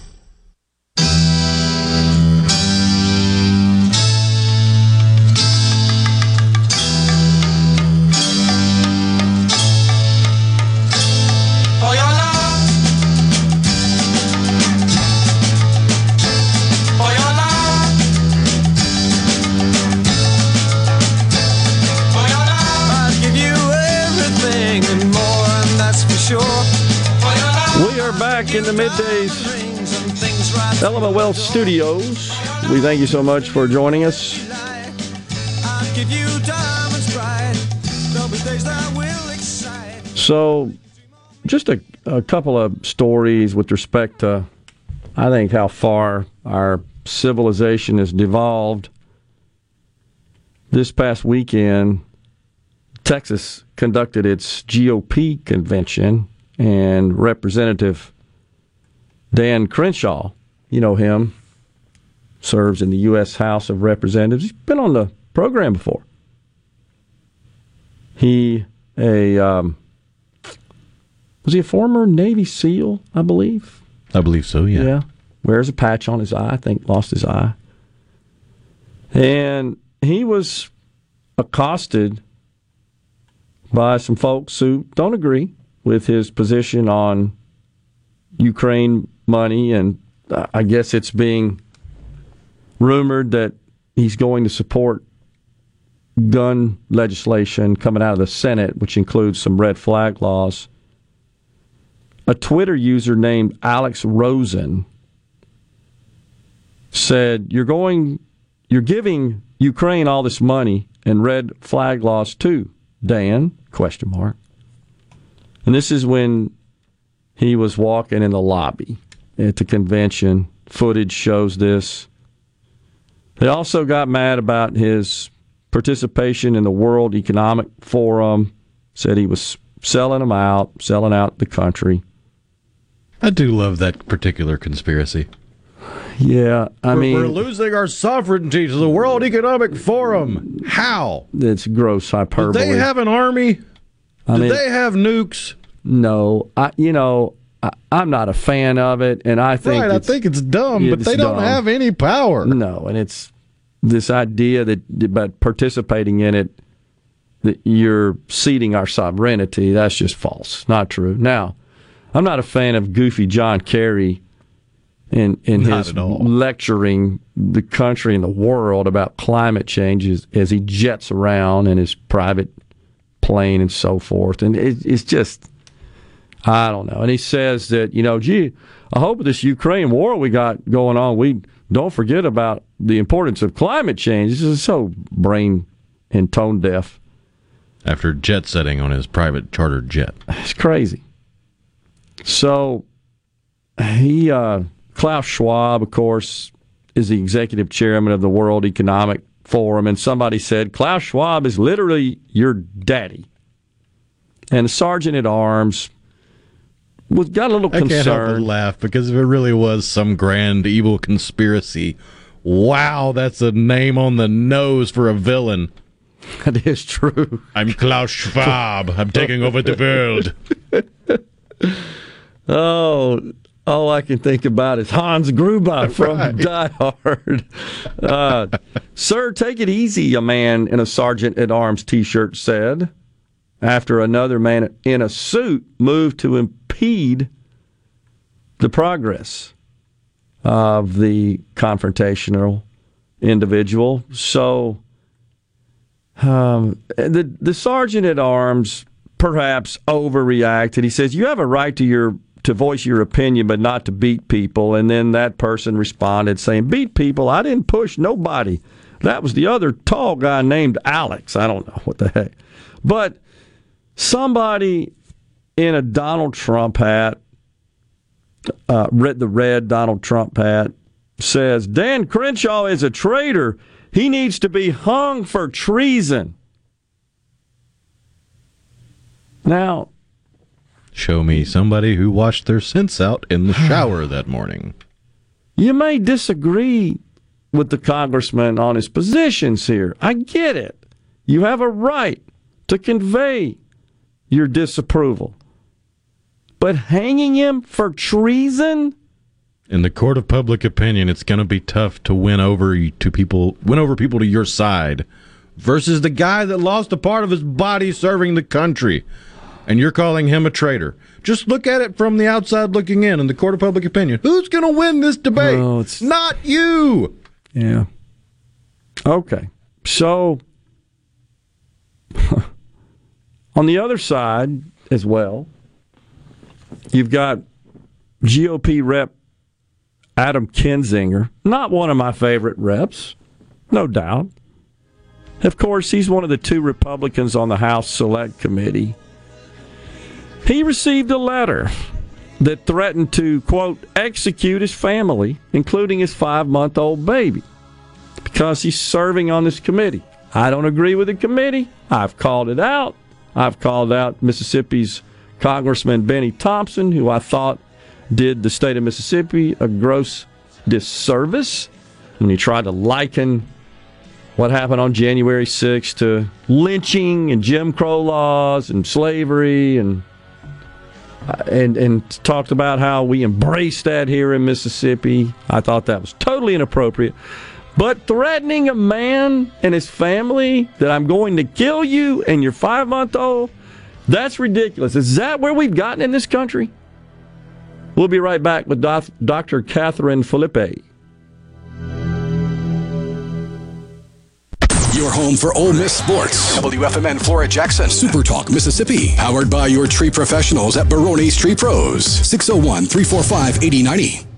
Element Wealth Studios. We thank you so much for joining us. So, just a, a couple of stories with respect to, I think, how far our civilization has devolved. This past weekend, Texas conducted its GOP convention, and Representative Dan Crenshaw, you know him, serves in the U.S. House of Representatives. He's been on the program before. He a um, was he a former Navy SEAL? I believe. I believe so. Yeah. Yeah. Wears a patch on his eye. I think lost his eye. And he was accosted by some folks who don't agree with his position on Ukraine money, and I guess it's being rumored that he's going to support gun legislation coming out of the Senate, which includes some red flag laws. A Twitter user named Alex Rosen said, "You're going, you're giving Ukraine all this money and red flag laws too, Dan?" Question mark. And this is when he was walking in the lobby at the convention. Footage shows this. They also got mad about his participation in the World Economic Forum, said he was selling them out, selling out the country. I do love that particular conspiracy. Yeah, I We're- mean, we're losing our sovereignty to the World Economic Forum. How? it's gross Did hyperbole. they have an army? I Did mean- they have nukes? No, I, you know, I, I'm not a fan of it, and I think right, I it's- think it's dumb, but it's they don't have any power. No, and it's this idea that about participating in it that you're ceding our sovereignty. That's just false. Not true. Now, I'm not a fan of goofy John Kerry in in Not his lecturing the country and the world about climate change as, as he jets around in his private plane and so forth. And it, it's just, I don't know. And he says that, you know, gee, I hope this Ukraine war we got going on, we don't forget about the importance of climate change. This is so brain and tone deaf. After jet setting on his private chartered jet. It's crazy. So he, uh, Klaus Schwab, of course, is the executive chairman of the World Economic Forum, and somebody said Klaus Schwab is literally your daddy. And the sergeant at arms was got a little I can't help but laugh because if it really was some grand evil conspiracy, wow, that's a name on the nose for a villain. That is true. I'm Klaus Schwab. I'm taking over the world. Oh, all I can think about is Hans Gruber from Die Hard. Uh, Sir, take it easy, a man in a sergeant at arms t shirt said, after another man in a suit moved to impede the progress of the confrontational individual. So, um, the the sergeant at arms perhaps overreacted. He says you have a right to your to voice your opinion, but not to beat people. And then that person responded saying, "Beat people? I didn't push nobody. That was the other tall guy named Alex. I don't know what the heck, but somebody in a Donald Trump hat, uh, red the red Donald Trump hat, says Dan Crenshaw is a traitor. He needs to be hung for treason. Now, Show me somebody who washed their sense out in the shower that morning. you may disagree with the congressman on his positions here. I get it. You have a right to convey your disapproval. But hanging him for treason? In the court of public opinion, it's going to be tough to win over to people, win over people to your side, versus the guy that lost a part of his body serving the country, and you're calling him a traitor. Just look at it from the outside looking in. In the court of public opinion, who's going to win this debate? Oh, it's- Not you. Yeah. Okay. So, on the other side as well, you've got GOP rep Adam Kinzinger, not one of my favorite reps, no doubt. Of course, he's one of the two Republicans on the House Select Committee. He received a letter that threatened to, quote, execute his family, including his five month old baby, because he's serving on this committee. I don't agree with the committee. I've called it out. I've called out Mississippi's Congressman Benny Thompson, who I thought did the state of Mississippi a gross disservice when he tried to liken what happened on January 6th to lynching and Jim Crow laws and slavery and uh, and and talked about how we embrace that here in Mississippi. I thought that was totally inappropriate. But threatening a man and his family that I'm going to kill you and your five month old, that's ridiculous. Is that where we've gotten in this country? We'll be right back with Doc- Dr. Catherine Felipe. Your home for Ole Miss sports. WFMN Flora Jackson. Super Talk Mississippi. Powered by your tree professionals at Barone's Tree Pros. 601 345 8090.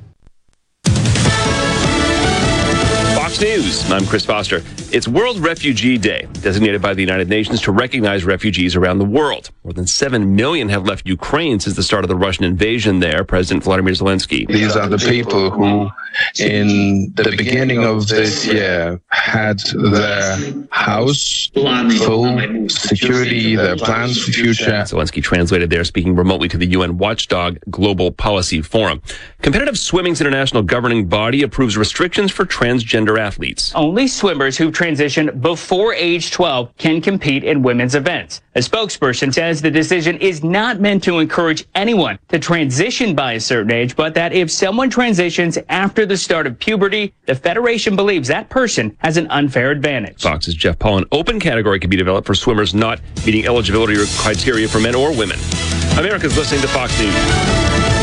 Fox News. I'm Chris Foster. It's World Refugee Day, designated by the United Nations to recognize refugees around the world. More than 7 million have left Ukraine since the start of the Russian invasion there, President Vladimir Zelensky. These are the people who, in the beginning of this year, had their house full security, their plans for future. Zelensky translated there, speaking remotely to the UN Watchdog Global Policy Forum. Competitive Swimming's international governing body approves restrictions for transgender athletes. Only swimmers who've transitioned before age 12 can compete in women's events. A spokesperson says the decision is not meant to encourage anyone to transition by a certain age, but that if someone transitions after the start of puberty, the Federation believes that person has an unfair advantage. Fox's Jeff Paul, an open category can be developed for swimmers not meeting eligibility criteria for men or women. America's listening to Fox News.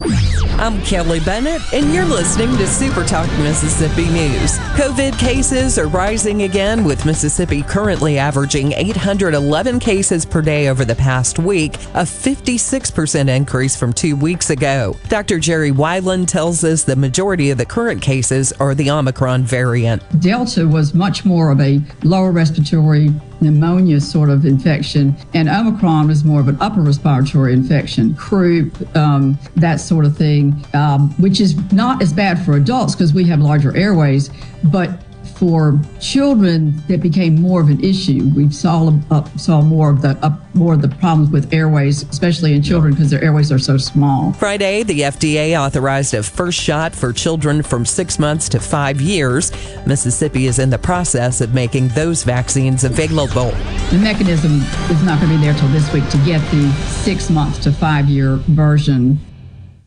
I'm Kelly Bennett, and you're listening to Super Talk Mississippi News. COVID cases are rising again, with Mississippi currently averaging 811 cases per day over the past week, a 56% increase from two weeks ago. Dr. Jerry Weiland tells us the majority of the current cases are the Omicron variant. Delta was much more of a lower respiratory pneumonia sort of infection, and Omicron was more of an upper respiratory infection, croup, um, that sort of thing, um, which is not as bad for adults because we have larger airways, but for children that became more of an issue. We saw uh, saw more of the uh, more of the problems with airways, especially in children because their airways are so small. Friday, the FDA authorized a first shot for children from six months to five years. Mississippi is in the process of making those vaccines available. The mechanism is not going to be there till this week to get the six months to five year version.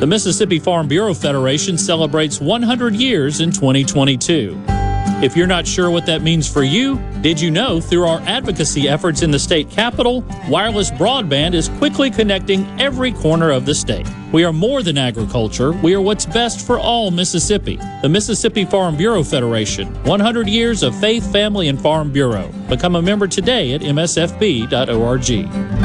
The Mississippi Farm Bureau Federation celebrates 100 years in 2022. If you're not sure what that means for you, did you know through our advocacy efforts in the state capital, wireless broadband is quickly connecting every corner of the state? We are more than agriculture, we are what's best for all Mississippi. The Mississippi Farm Bureau Federation, 100 years of faith, family, and farm bureau. Become a member today at msfb.org.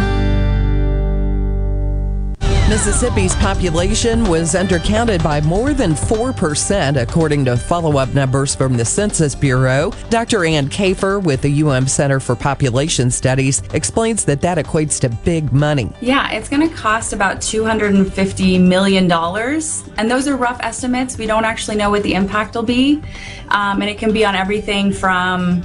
Mississippi's population was undercounted by more than 4%, according to follow up numbers from the Census Bureau. Dr. Ann Kafer with the UM Center for Population Studies explains that that equates to big money. Yeah, it's going to cost about $250 million. And those are rough estimates. We don't actually know what the impact will be. Um, and it can be on everything from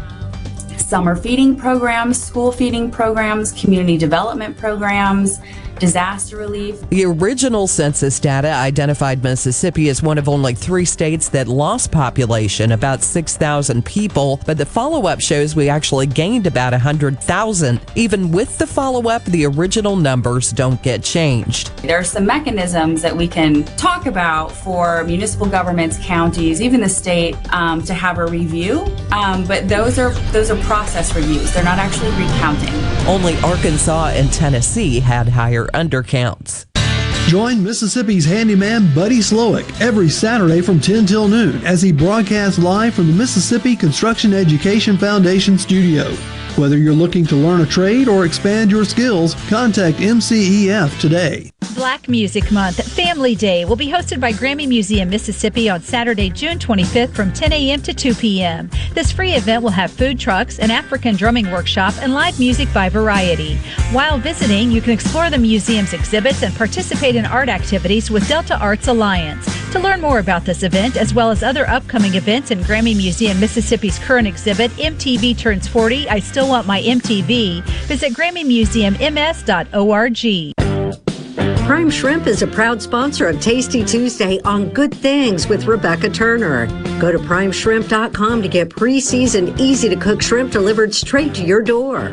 summer feeding programs, school feeding programs, community development programs disaster relief. The original census data identified Mississippi as one of only three states that lost population, about 6,000 people, but the follow up shows we actually gained about 100,000. Even with the follow up, the original numbers don't get changed. There are some mechanisms that we can talk about for municipal governments, counties, even the state um, to have a review, um, but those are those are process reviews. They're not actually recounting. Only Arkansas and Tennessee had higher undercounts. Join Mississippi's handyman Buddy Slowick every Saturday from 10 till noon as he broadcasts live from the Mississippi Construction Education Foundation studio. Whether you're looking to learn a trade or expand your skills, contact MCEF today. Black Music Month Family Day will be hosted by Grammy Museum Mississippi on Saturday, June 25th from 10 a.m. to 2 p.m. This free event will have food trucks, an African drumming workshop, and live music by Variety. While visiting, you can explore the museum's exhibits and participate in art activities with Delta Arts Alliance. To learn more about this event, as well as other upcoming events in Grammy Museum Mississippi's current exhibit, MTV Turns 40, I Still Want My MTV, visit GrammyMuseumMS.org. Prime Shrimp is a proud sponsor of Tasty Tuesday on Good Things with Rebecca Turner. Go to primeshrimp.com to get pre seasoned, easy to cook shrimp delivered straight to your door.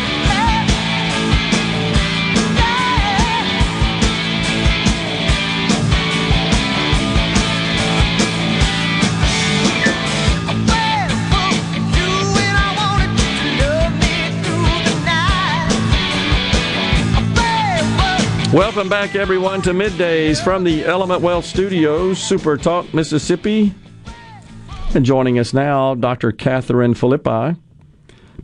Welcome back, everyone, to Middays from the Element Wealth Studios, Super Talk, Mississippi. And joining us now, Dr. Catherine Philippi,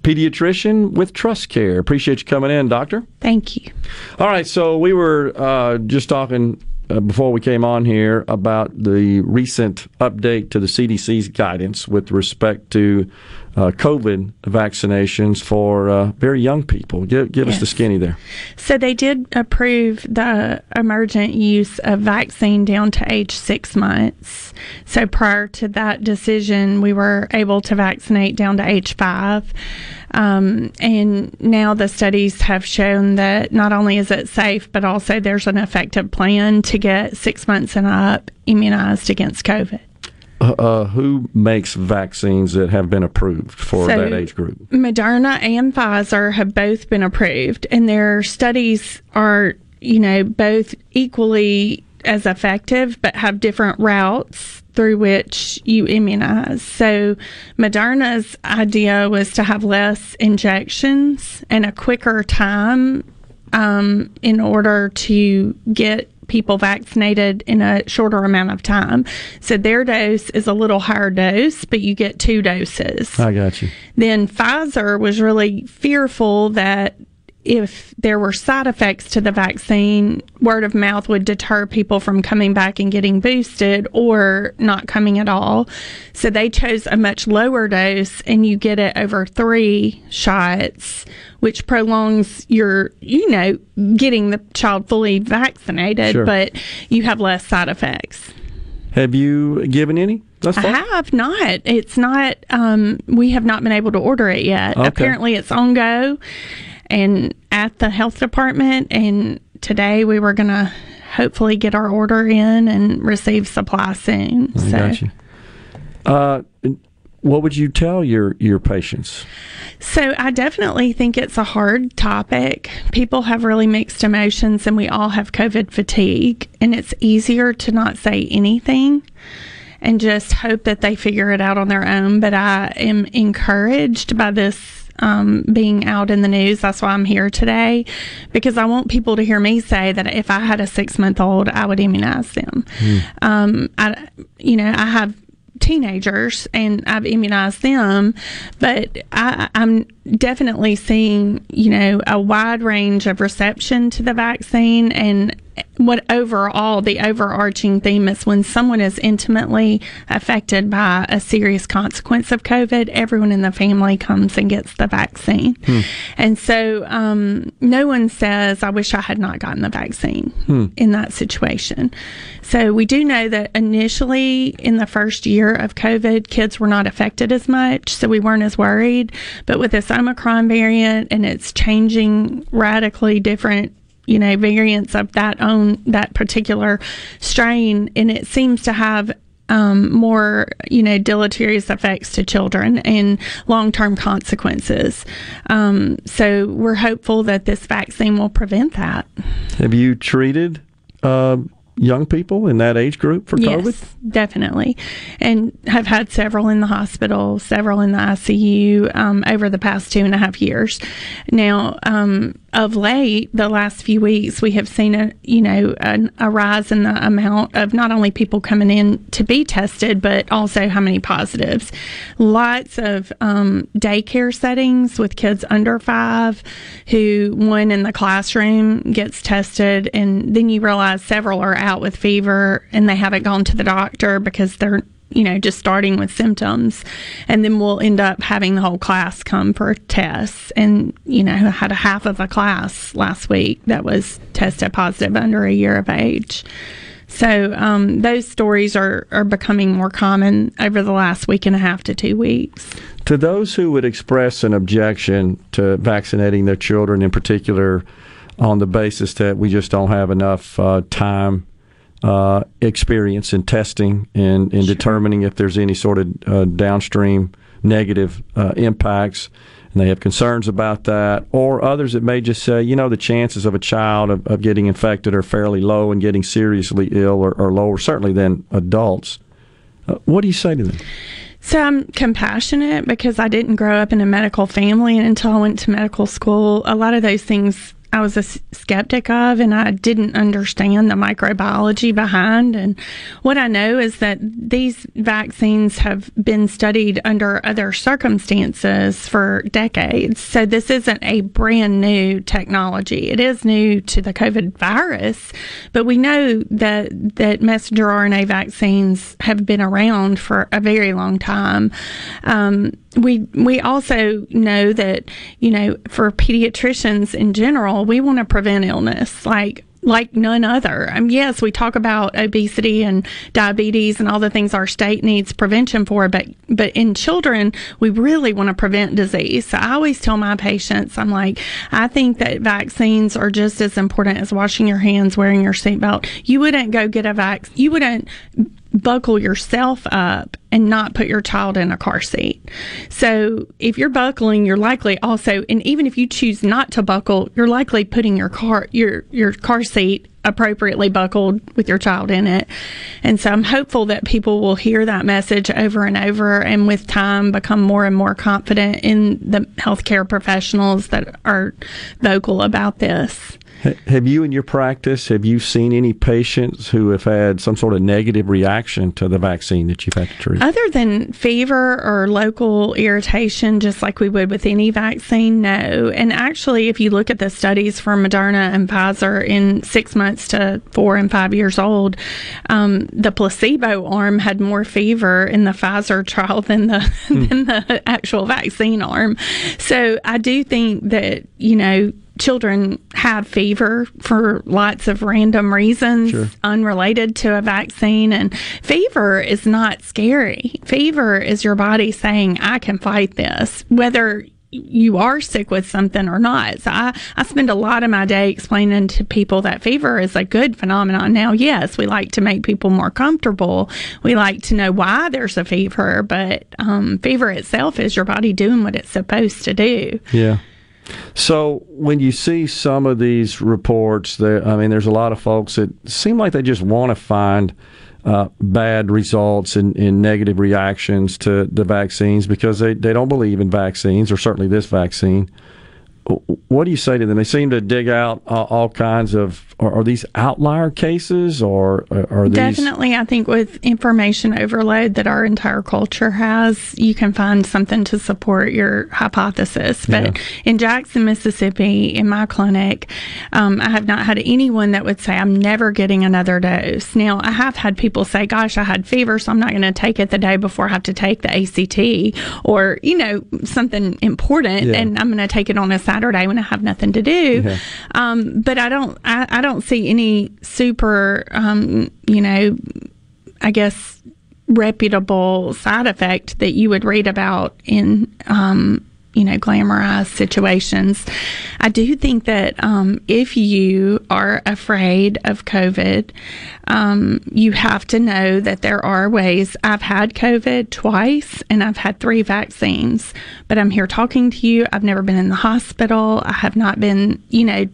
pediatrician with Trust Care. Appreciate you coming in, Doctor. Thank you. All right, so we were uh, just talking uh, before we came on here about the recent update to the CDC's guidance with respect to uh, COVID vaccinations for uh, very young people. Give, give yes. us the skinny there. So they did approve the emergent use of vaccine down to age six months. So prior to that decision, we were able to vaccinate down to age five. Um, and now the studies have shown that not only is it safe, but also there's an effective plan to get six months and up immunized against COVID. Uh, uh, who makes vaccines that have been approved for so that age group? Moderna and Pfizer have both been approved, and their studies are, you know, both equally as effective, but have different routes through which you immunize. So, Moderna's idea was to have less injections and a quicker time um, in order to get people vaccinated in a shorter amount of time. So their dose is a little higher dose, but you get two doses. I got you. Then Pfizer was really fearful that if there were side effects to the vaccine, word of mouth would deter people from coming back and getting boosted or not coming at all. So they chose a much lower dose and you get it over three shots, which prolongs your, you know, getting the child fully vaccinated, sure. but you have less side effects. Have you given any? I have not. It's not. Um, we have not been able to order it yet. Okay. Apparently, it's on go and at the health department. And today we were going to hopefully get our order in and receive supply soon. I so. Uh, what would you tell your your patients? So I definitely think it's a hard topic. People have really mixed emotions and we all have COVID fatigue and it's easier to not say anything and just hope that they figure it out on their own, but I am encouraged by this um, being out in the news. That's why I'm here today because I want people to hear me say that if I had a six month old, I would immunize them. Mm. Um, I, you know, I have teenagers and I've immunized them, but I, am definitely seeing, you know, a wide range of reception to the vaccine and what overall the overarching theme is when someone is intimately affected by a serious consequence of COVID, everyone in the family comes and gets the vaccine. Hmm. And so um, no one says, I wish I had not gotten the vaccine hmm. in that situation. So we do know that initially in the first year of COVID, kids were not affected as much. So we weren't as worried. But with this Omicron variant and it's changing radically different you know variants of that own that particular strain and it seems to have um, more, you know, deleterious effects to children and long-term consequences. Um, so we're hopeful that this vaccine will prevent that. Have you treated uh, young people in that age group for yes, COVID? definitely. And have had several in the hospital, several in the ICU um, over the past two and a half years. Now, um, of late, the last few weeks, we have seen a you know an, a rise in the amount of not only people coming in to be tested, but also how many positives. Lots of um, daycare settings with kids under five, who one in the classroom gets tested, and then you realize several are out with fever and they haven't gone to the doctor because they're you know, just starting with symptoms. And then we'll end up having the whole class come for tests. And, you know, I had a half of a class last week that was tested positive under a year of age. So um, those stories are, are becoming more common over the last week and a half to two weeks. To those who would express an objection to vaccinating their children, in particular, on the basis that we just don't have enough uh, time, uh, experience in testing and in determining if there's any sort of uh, downstream negative uh, impacts, and they have concerns about that, or others that may just say, you know, the chances of a child of, of getting infected are fairly low and getting seriously ill are, are lower, certainly than adults. Uh, what do you say to them? So I'm compassionate because I didn't grow up in a medical family, and until I went to medical school, a lot of those things I was a skeptic of, and I didn't understand the microbiology behind. And what I know is that these vaccines have been studied under other circumstances for decades. So this isn't a brand new technology. It is new to the COVID virus, but we know that that messenger RNA vaccines have been around for a very long time. Um, we we also know that you know for pediatricians in general we want to prevent illness like like none other. Um, yes, we talk about obesity and diabetes and all the things our state needs prevention for, but but in children, we really want to prevent disease. So I always tell my patients, I'm like, I think that vaccines are just as important as washing your hands, wearing your seatbelt. You wouldn't go get a vaccine. You wouldn't buckle yourself up and not put your child in a car seat. So if you're buckling, you're likely also, and even if you choose not to buckle, you're likely putting your car your your car seat appropriately buckled with your child in it. And so I'm hopeful that people will hear that message over and over and with time become more and more confident in the healthcare professionals that are vocal about this. Have you, in your practice, have you seen any patients who have had some sort of negative reaction to the vaccine that you've had to treat? Other than fever or local irritation, just like we would with any vaccine, no. And actually, if you look at the studies for Moderna and Pfizer in six months to four and five years old, um, the placebo arm had more fever in the Pfizer trial than the hmm. than the actual vaccine arm. So I do think that you know children have fever for lots of random reasons sure. unrelated to a vaccine. And fever is not scary. Fever is your body saying, I can fight this, whether you are sick with something or not. So I, I spend a lot of my day explaining to people that fever is a good phenomenon. Now, yes, we like to make people more comfortable. We like to know why there's a fever, but um, fever itself is your body doing what it's supposed to do. Yeah. So when you see some of these reports, there, I mean, there's a lot of folks that seem like they just want to find uh, bad results and, and, negative reactions to the vaccines because they, they don't believe in vaccines, or certainly this vaccine what do you say to them? They seem to dig out uh, all kinds of. Are, are, these outlier cases, or are these definitely? I think with information overload that our entire culture has, you can find something to support your hypothesis. But yeah. in Jackson, Mississippi, in my clinic, um, I have not had anyone that would say I'm never getting another dose. Now, I have had people say, "Gosh, I had fever, so I'm not going to take it the day before I have to take the ACT," or you know something important, yeah. and I'm going to take it on a Saturday Saturday when I have nothing to do. Yeah. Um, but I don't, I, I, don't see any super, um, you know, I guess reputable side effect that you would read about in um, you know, glamorized situations. I do think that um, if you are afraid of COVID, um, you have to know that there are ways. I've had COVID twice and I've had three vaccines, but I'm here talking to you. I've never been in the hospital. I have not been, you know,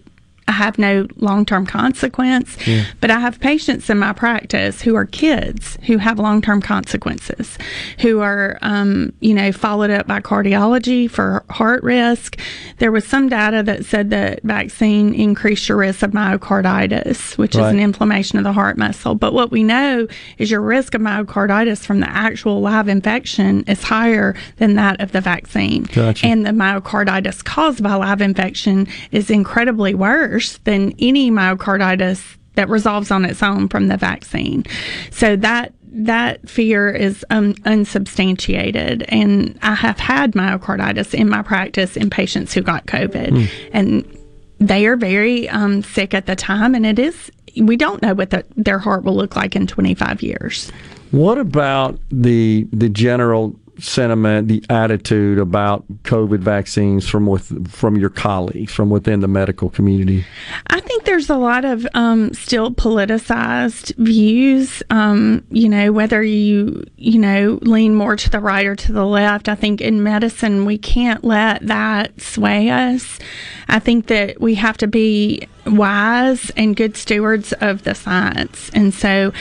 have no long term consequence, yeah. but I have patients in my practice who are kids who have long term consequences, who are, um, you know, followed up by cardiology for heart risk. There was some data that said that vaccine increased your risk of myocarditis, which right. is an inflammation of the heart muscle. But what we know is your risk of myocarditis from the actual live infection is higher than that of the vaccine. Gotcha. And the myocarditis caused by live infection is incredibly worse worse than any myocarditis that resolves on its own from the vaccine. So that that fear is um, unsubstantiated, and I have had myocarditis in my practice in patients who got COVID, Hmm. and they are very um, sick at the time, and it is. We don't know what the, their heart will look like in 25 years. What about the the general sentiment, the attitude about COVID vaccines from with from your colleagues from within the medical community? I think there's a lot of um, still politicized views. Um, you know, whether you you know lean more to the right or to the left. I think in medicine we can't let that sway us. I think that we have to be wise and good stewards of the science, and so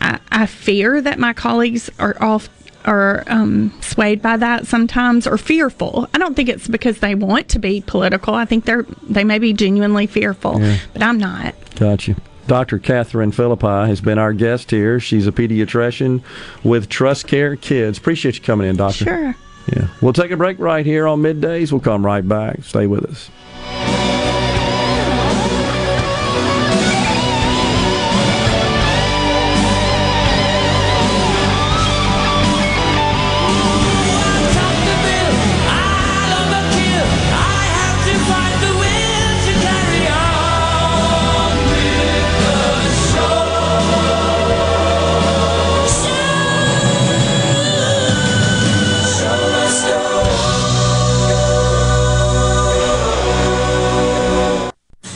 I, I fear that my colleagues are off are um, swayed by that sometimes or fearful. I don't think it's because they want to be political. I think they're they may be genuinely fearful, Yeah. but I'm not. Gotcha. Dr. Catherine Philippi has been our guest here. She's a pediatrician with Trust Care Kids. Appreciate you coming in, Doctor. Sure. Yeah. We'll take a break right here on middays. We'll come right back. Stay with us.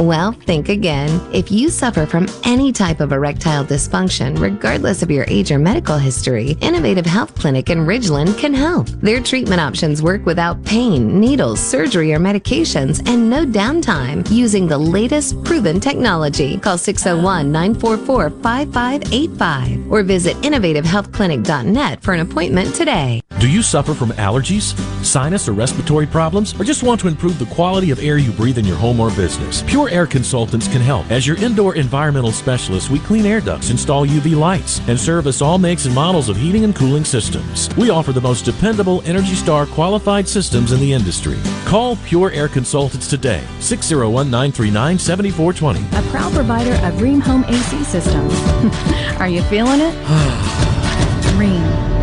Well, think again. If you suffer from any type of erectile dysfunction, regardless of your age or medical history, Innovative Health Clinic in Ridgeland can help. Their treatment options work without pain, needles, surgery, or medications, and no downtime using the latest proven technology. Call 601 944 5585 or visit innovativehealthclinic.net for an appointment today. Do you suffer from allergies, sinus, or respiratory problems, or just want to improve the quality of air you breathe in your home or business? Pure Air Consultants can help. As your indoor environmental specialist, we clean air ducts, install UV lights, and service all makes and models of heating and cooling systems. We offer the most dependable Energy Star qualified systems in the industry. Call Pure Air Consultants today, 601 939 7420. a proud provider of Rheem Home AC systems. Are you feeling it?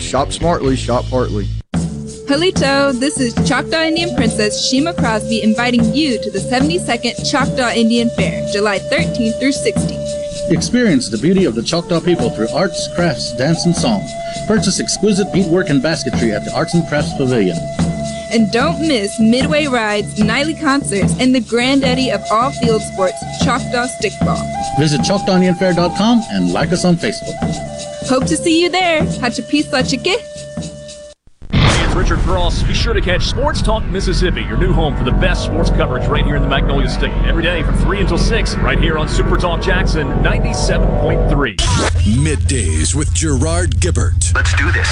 shop smartly, shop Hartley. Halito, this is Choctaw Indian Princess Shima Crosby inviting you to the 72nd Choctaw Indian Fair, July 13th through 16th. Experience the beauty of the Choctaw people through arts, crafts, dance, and song. Purchase exquisite beadwork and basketry at the Arts and Crafts Pavilion. And don't miss Midway Rides, nightly concerts, and the granddaddy of all field sports, Choctaw Stickball. Visit ChoctawIndianFair.com and like us on Facebook. Hope to see you there. Hachapisa chike. Hey, it's Richard Cross. Be sure to catch Sports Talk Mississippi, your new home for the best sports coverage right here in the Magnolia State. Every day from 3 until 6, right here on Super Talk Jackson 97.3. Middays with Gerard Gibert. Let's do this.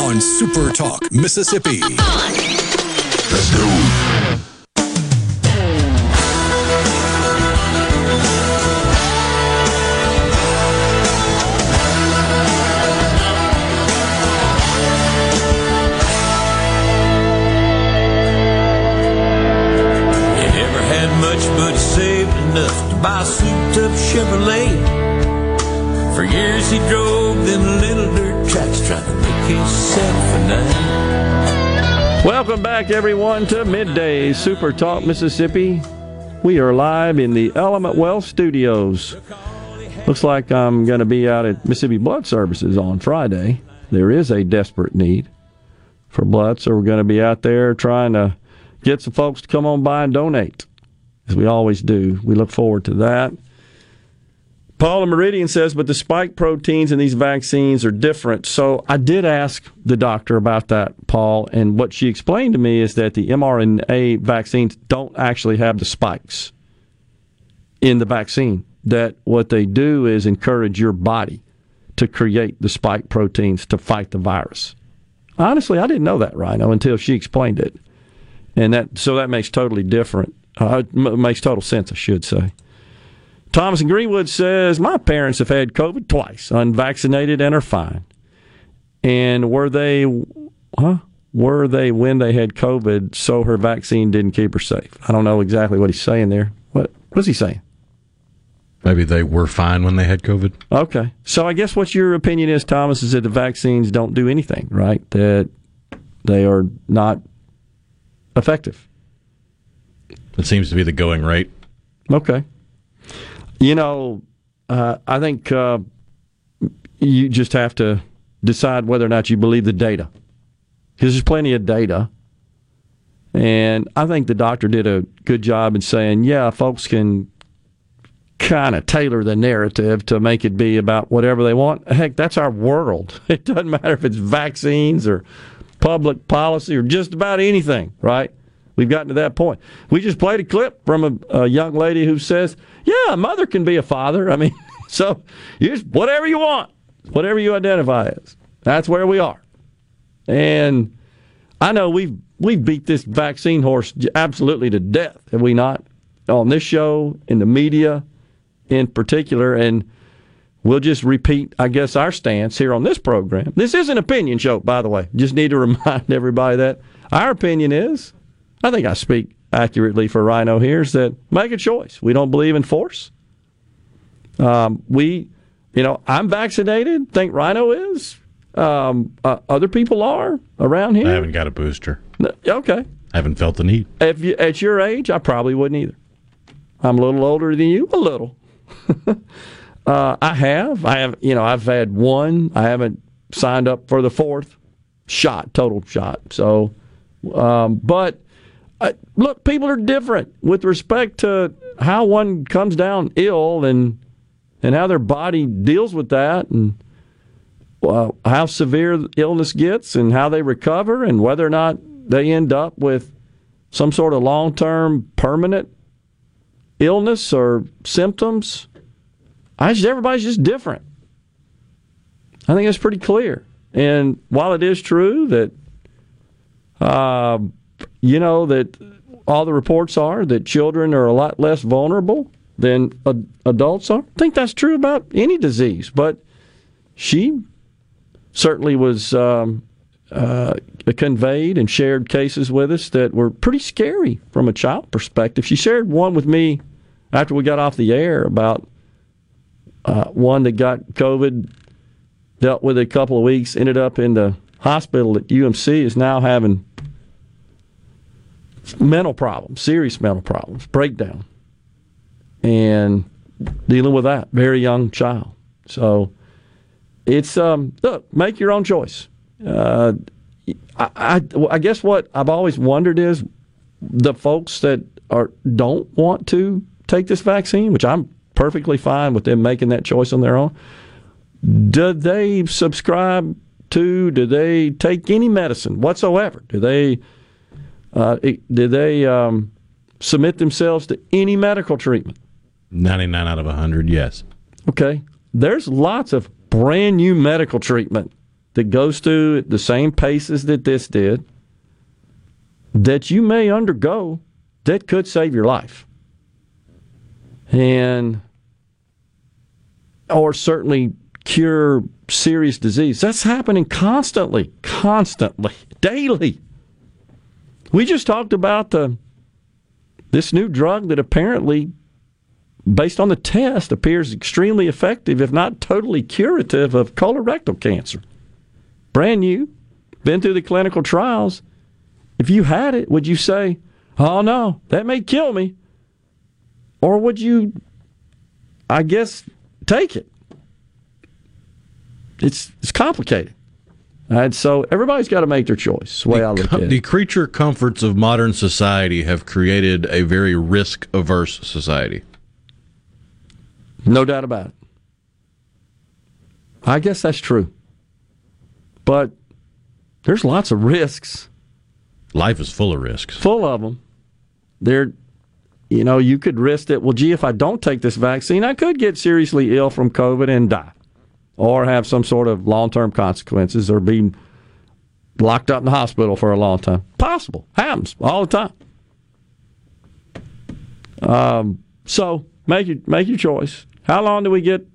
On Super Talk, Mississippi. Let's go. Guess he drove them little dirt tracks trying to make himself a name. Welcome back, everyone, to Midday Super Talk Mississippi. We are live in the Element Wealth Studios. Looks like I'm going to be out at Mississippi Blood Services on Friday. There is a desperate need for blood, so we're going to be out there trying to get some folks to come on by and donate, as we always do. We look forward to that. Paula Meridian says, but the spike proteins in these vaccines are different. So I did ask the doctor about that, Paul, and what she explained to me is that the mRNA vaccines don't actually have the spikes in the vaccine. That what they do is encourage your body to create the spike proteins to fight the virus. Honestly, I didn't know that, Rhino, until she explained it, and that so that makes totally different. Uh, makes total sense, I should say. Thomas in Greenwood says, My parents have had COVID twice, unvaccinated and are fine. And were they, huh? Were they when they had COVID, so her vaccine didn't keep her safe? I don't know exactly what he's saying there. What, what is he saying? Maybe they were fine when they had COVID. Okay. So I guess what your opinion is, Thomas, is that the vaccines don't do anything, right? That they are not effective. It seems to be the going rate. Okay. You know, uh, I think uh, you just have to decide whether or not you believe the data. Because there's plenty of data. And I think the doctor did a good job in saying, yeah, folks can kind of tailor the narrative to make it be about whatever they want. Heck, that's our world. It doesn't matter if it's vaccines or public policy or just about anything, right? We've gotten to that point. We just played a clip from a, a young lady who says, "Yeah, a mother can be a father." I mean, so you just whatever you want, whatever you identify as. That's where we are. And I know we've we've beat this vaccine horse absolutely to death, have we not? On this show, in the media, in particular, and we'll just repeat, I guess, our stance here on this program. This is an opinion show, by the way. Just need to remind everybody that our opinion is I think I speak accurately for Rhino here is that make a choice. We don't believe in force. Um, we, you know, I'm vaccinated. Think Rhino is. Um, uh, other people are around here. I haven't got a booster. Okay. I haven't felt the need. If you, at your age, I probably wouldn't either. I'm a little older than you, a little. uh, I have. I have. You know, I've had one. I haven't signed up for the fourth shot, total shot. So, um, but uh, look, people are different with respect to how one comes down ill and and how their body deals with that and uh, how severe illness gets and how they recover and whether or not they end up with some sort of long-term permanent illness or symptoms. I just everybody's just different. I think it's pretty clear. And while it is true that uh, you know that all the reports are that children are a lot less vulnerable than ad- adults are. I think that's true about any disease, but she certainly was um, uh, conveyed and shared cases with us that were pretty scary from a child perspective. She shared one with me after we got off the air about uh, one that got COVID, dealt with it a couple of weeks, ended up in the hospital at UMC, is now having mental problems, serious mental problems, breakdown, and dealing with that very young child. So it's um, look, make your own choice. Uh, I, I, I guess what I've always wondered is the folks that are don't want to take this vaccine, which I'm perfectly fine with them making that choice on their own. Do they subscribe to? Do they take any medicine whatsoever? Do they uh, did they um, submit themselves to any medical treatment? 99 out of 100, yes. Okay. There's lots of brand new medical treatment that goes through the same paces that this did that you may undergo that could save your life. And, or certainly cure serious disease. That's happening constantly, constantly, daily. We just talked about the this new drug that apparently based on the test, appears extremely effective, if not totally curative, of colorectal cancer. Brand new, been through the clinical trials. If you had it, would you say, oh no, that may kill me? Or would you, I guess, take it? It's, it's complicated. And so everybody's got to make their choice. The way I look at it. The creature comforts of modern society have created a very risk averse society. No doubt about it. I guess that's true. But there's lots of risks. Life is full of risks. Full of them. There, you know, you could risk it. Well, gee, if I don't take this vaccine, I could get seriously ill from COVID and die, or have some sort of long term consequences, or be locked up in the hospital for a long time. Possible. Happens all the time. Um, so make your, make your choice. How long do we get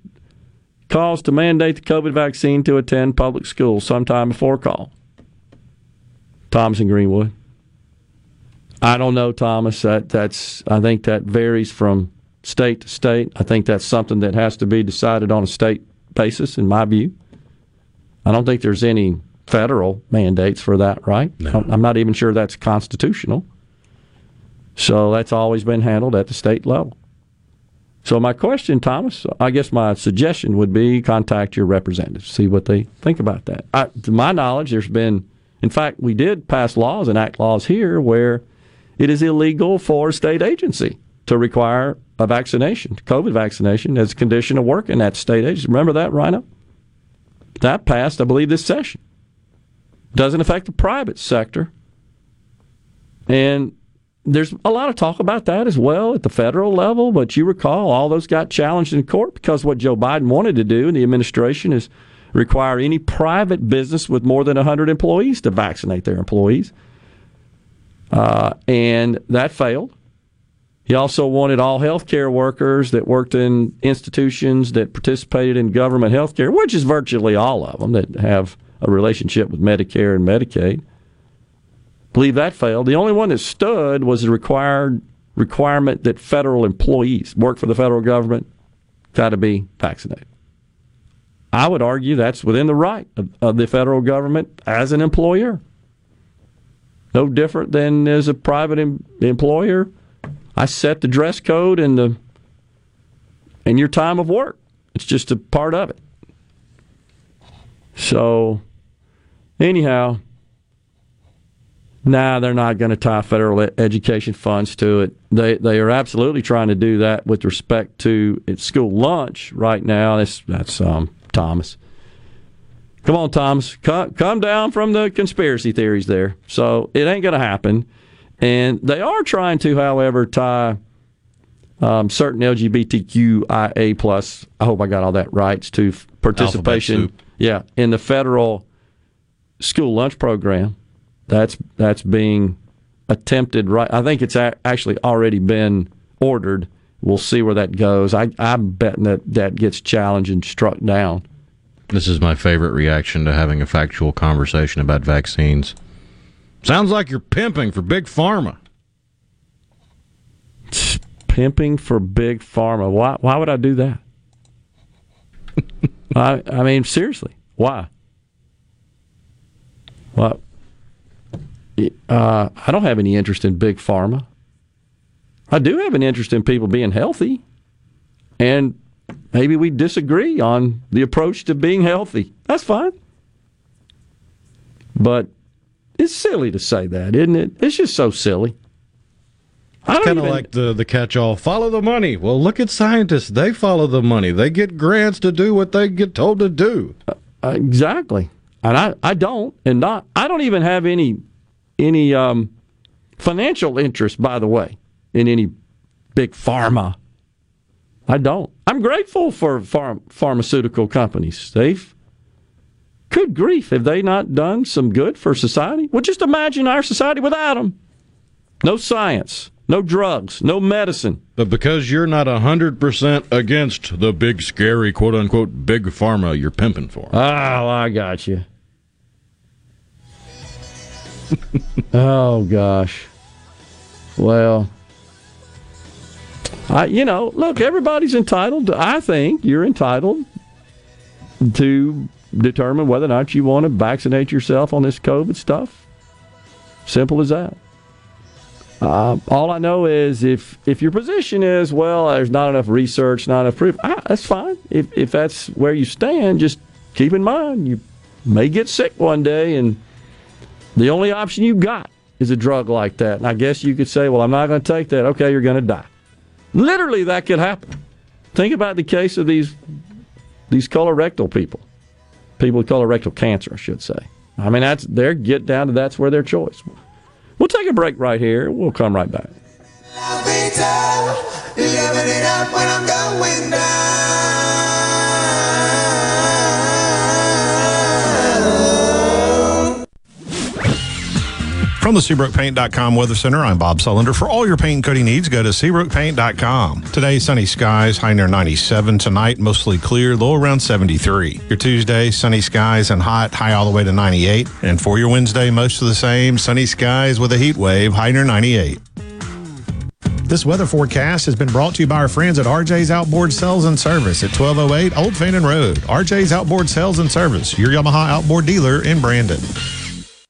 calls to mandate the COVID vaccine to attend public schools sometime before call? Thomas and Greenwood. I don't know, Thomas. That that's I think that varies from state to state. I think that's something that has to be decided on a state basis, in my view. I don't think there's any federal mandates for that, right? No. I'm not even sure that's constitutional. So that's always been handled at the state level. So my question, Thomas, I guess my suggestion would be contact your representatives, see what they think about that. I, to my knowledge, there's been, in fact, we did pass laws and act laws here where it is illegal for a state agency to require a vaccination, COVID vaccination, as a condition of work in that state agency. Remember that, Rhino? That passed, I believe, this session. Doesn't affect the private sector. And there's a lot of talk about that as well at the federal level, but you recall all those got challenged in court because what Joe Biden wanted to do in the administration is require any private business with more than 100 employees to vaccinate their employees. Uh, and that failed. He also wanted all healthcare workers that worked in institutions that participated in government healthcare, which is virtually all of them that have a relationship with Medicare and Medicaid. Believe that failed. The only one that stood was the required requirement that federal employees work for the federal government got to be vaccinated. I would argue that's within the right of, of the federal government as an employer. No different than as a private em- employer. I set the dress code and the and your time of work. It's just a part of it. So, anyhow, nah, they're not going to tie federal education funds to it. They they are absolutely trying to do that with respect to school lunch right now. That's that's um, Thomas. Come on, Thomas, come, come down from the conspiracy theories there. So it ain't going to happen. And they are trying to, however, tie um, certain LGBTQIA plus. I hope I got all that right. To participation, yeah, in the federal school lunch program. That's that's being attempted. Right, I think it's a- actually already been ordered. We'll see where that goes. I, I'm betting that that gets challenged and struck down. This is my favorite reaction to having a factual conversation about vaccines. Sounds like you're pimping for Big Pharma. Pimping for big pharma. Why? Why would I do that? I, I mean, seriously, why? Well, uh, I don't have any interest in big pharma. I do have an interest in people being healthy, and maybe we disagree on the approach to being healthy. That's fine. But it's silly to say that, isn't it? It's just so silly. I Kind of like the the catch-all. Follow the money. Well, look at scientists. They follow the money. They get grants to do what they get told to do. Uh, exactly. And I, I don't, and not I don't even have any any um, financial interest, by the way, in any big pharma. I don't. I'm grateful for pharm- pharmaceutical companies. They've good grief, have they not done some good for society? Well, just imagine our society without them. No science, no drugs, no medicine. But because you're not 100% against the big, scary, quote unquote, big pharma you're pimping for. Oh, I got you. oh gosh. Well, I, you know, look, everybody's entitled. To, I think you're entitled to determine whether or not you want to vaccinate yourself on this COVID stuff. Simple as that. Uh, all I know is if if your position is well, there's not enough research, not enough proof. Ah, that's fine. If if that's where you stand, just keep in mind you may get sick one day, and the only option you've got is a drug like that. And I guess you could say, well, I'm not going to take that. Okay, you're going to die. Literally, that could happen. Think about the case of these these colorectal people, people with colorectal cancer, I should say. I mean, that's they're get down to that's where their choice. We'll take a break right here. We'll come right back. From the SeabrookPaint.com Weather Center, I'm Bob Sullender. For all your paint and coating needs, go to SeabrookPaint.com. Today, sunny skies, high near 97. Tonight, mostly clear, low around 73. Your Tuesday, sunny skies and hot, high all the way to 98. And for your Wednesday, most of the same, sunny skies with a heat wave, high near 98. This weather forecast has been brought to you by our friends at RJ's Outboard Sales and Service at 1208 Old Fannin Road. RJ's Outboard Sales and Service, your Yamaha outboard dealer in Brandon.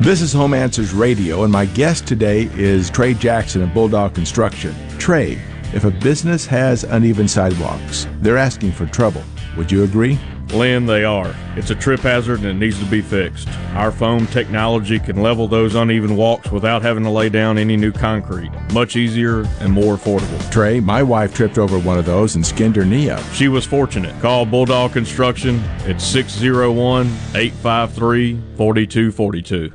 This is Home Answers Radio, and my guest today is Trey Jackson of Bulldog Construction. Trey, if a business has uneven sidewalks, they're asking for trouble. Would you agree? Lynn, they are. It's a trip hazard and it needs to be fixed. Our foam technology can level those uneven walks without having to lay down any new concrete. Much easier and more affordable. Trey, my wife tripped over one of those and skinned her knee up. She was fortunate. Call Bulldog Construction at 601 853 4242.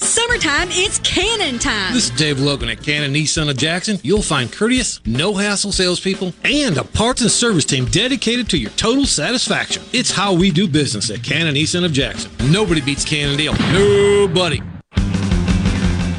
Summertime, it's Cannon time. This is Dave Logan at Cannon Nissan of Jackson. You'll find courteous, no hassle salespeople and a parts and service team dedicated to your total satisfaction. It's how we do business at Cannon Nissan of Jackson. Nobody beats Cannondale. Nobody.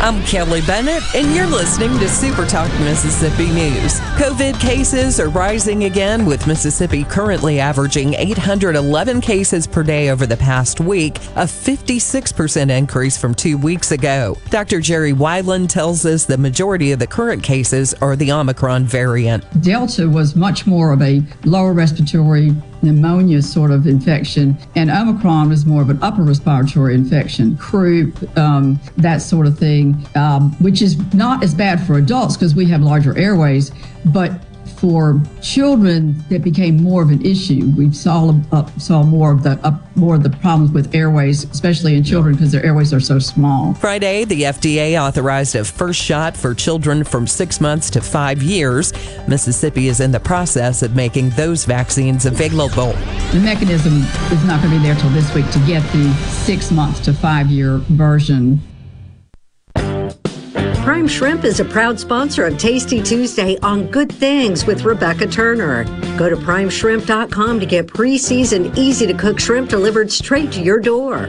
I'm Kelly Bennett, and you're listening to Super Talk Mississippi News. COVID cases are rising again, with Mississippi currently averaging 811 cases per day over the past week, a 56% increase from two weeks ago. Dr. Jerry Weiland tells us the majority of the current cases are the Omicron variant. Delta was much more of a lower respiratory pneumonia sort of infection, and Omicron was more of an upper respiratory infection, croup, um, that sort of thing, um, which is not as bad for adults because we have larger airways, but for children that became more of an issue. We saw uh, saw more of the uh, more of the problems with airways, especially in children because their airways are so small. Friday, the FDA authorized a first shot for children from six months to five years. Mississippi is in the process of making those vaccines available. The mechanism is not going to be there till this week to get the six months to five year version Prime Shrimp is a proud sponsor of Tasty Tuesday on Good Things with Rebecca Turner. Go to primeshrimp.com to get pre seasoned, easy to cook shrimp delivered straight to your door.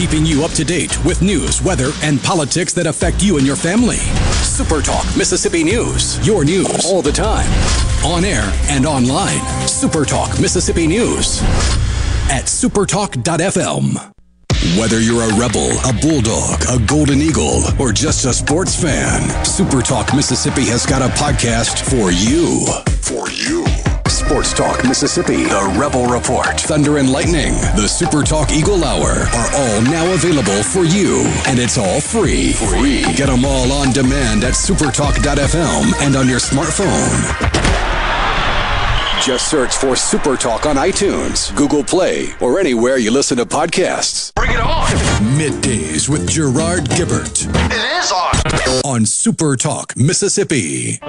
keeping you up to date with news, weather, and politics that affect you and your family. Super Talk Mississippi News, your news all the time, on air and online. Super Talk Mississippi News at supertalk.fm. Whether you're a rebel, a bulldog, a golden eagle, or just a sports fan, Super Talk Mississippi has got a podcast for you. For you. Sports Talk Mississippi, The Rebel Report, Thunder and Lightning, The Super Talk Eagle Hour are all now available for you. And it's all free. Free. Get them all on demand at supertalk.fm and on your smartphone. Just search for Super Talk on iTunes, Google Play, or anywhere you listen to podcasts. Bring it on! Middays with Gerard Gibert. It is on! On Super Talk, Mississippi.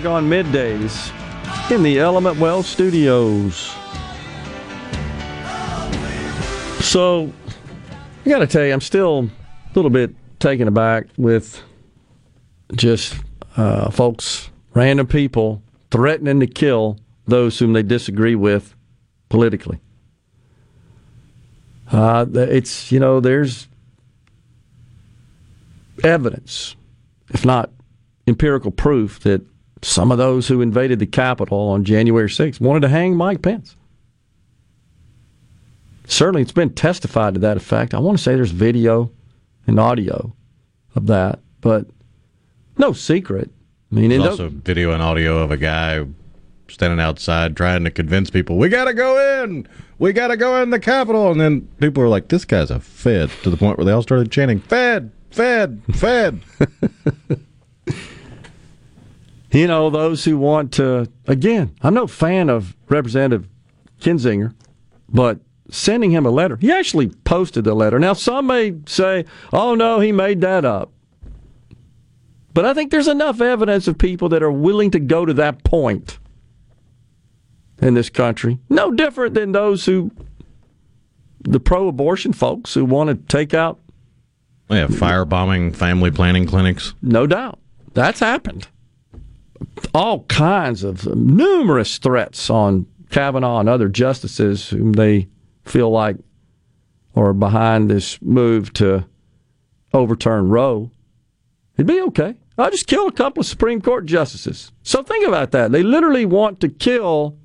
Back on middays in the Element Wealth studios. So, I got to tell you, I'm still a little bit taken aback with just uh, folks, random people threatening to kill those whom they disagree with politically. Uh, it's, you know, there's evidence, if not empirical proof, that some of those who invaded the Capitol on January 6th wanted to hang Mike Pence. Certainly, it's been testified to that effect. I want to say there's video and audio of that, but no secret. I mean, there's also video and audio of a guy standing outside trying to convince people we got to go in, we got to go in the Capitol, and then people are like, "This guy's a Fed," to the point where they all started chanting, "Fed, Fed, Fed." you know, those who want to, again, I'm no fan of Representative Kinzinger, but sending him a letter, he actually posted the letter. Now, some may say, oh, no, he made that up. But I think there's enough evidence of people that are willing to go to that point in this country. No different than those who, the pro abortion folks who want to take out. Yeah, firebombing family planning clinics. No doubt. That's happened all kinds of numerous threats on Kavanaugh and other justices whom they feel like are behind this move to overturn Roe. It'd be okay. I'll just kill a couple of Supreme Court justices. So think about that. They literally want to kill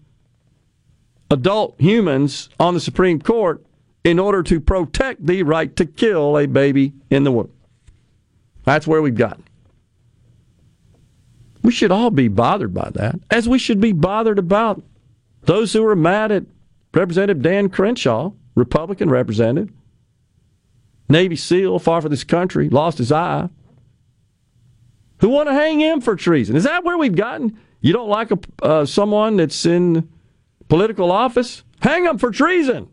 adult humans on the Supreme Court in order to protect the right to kill a baby in the womb. That's where we've gotten. We should all be bothered by that, as we should be bothered about those who are mad at Representative Dan Crenshaw, Republican representative, Navy SEAL, far from this country, lost his eye, who want to hang him for treason. Is that where we've gotten? You don't like a, uh, someone that's in political office? Hang them for treason.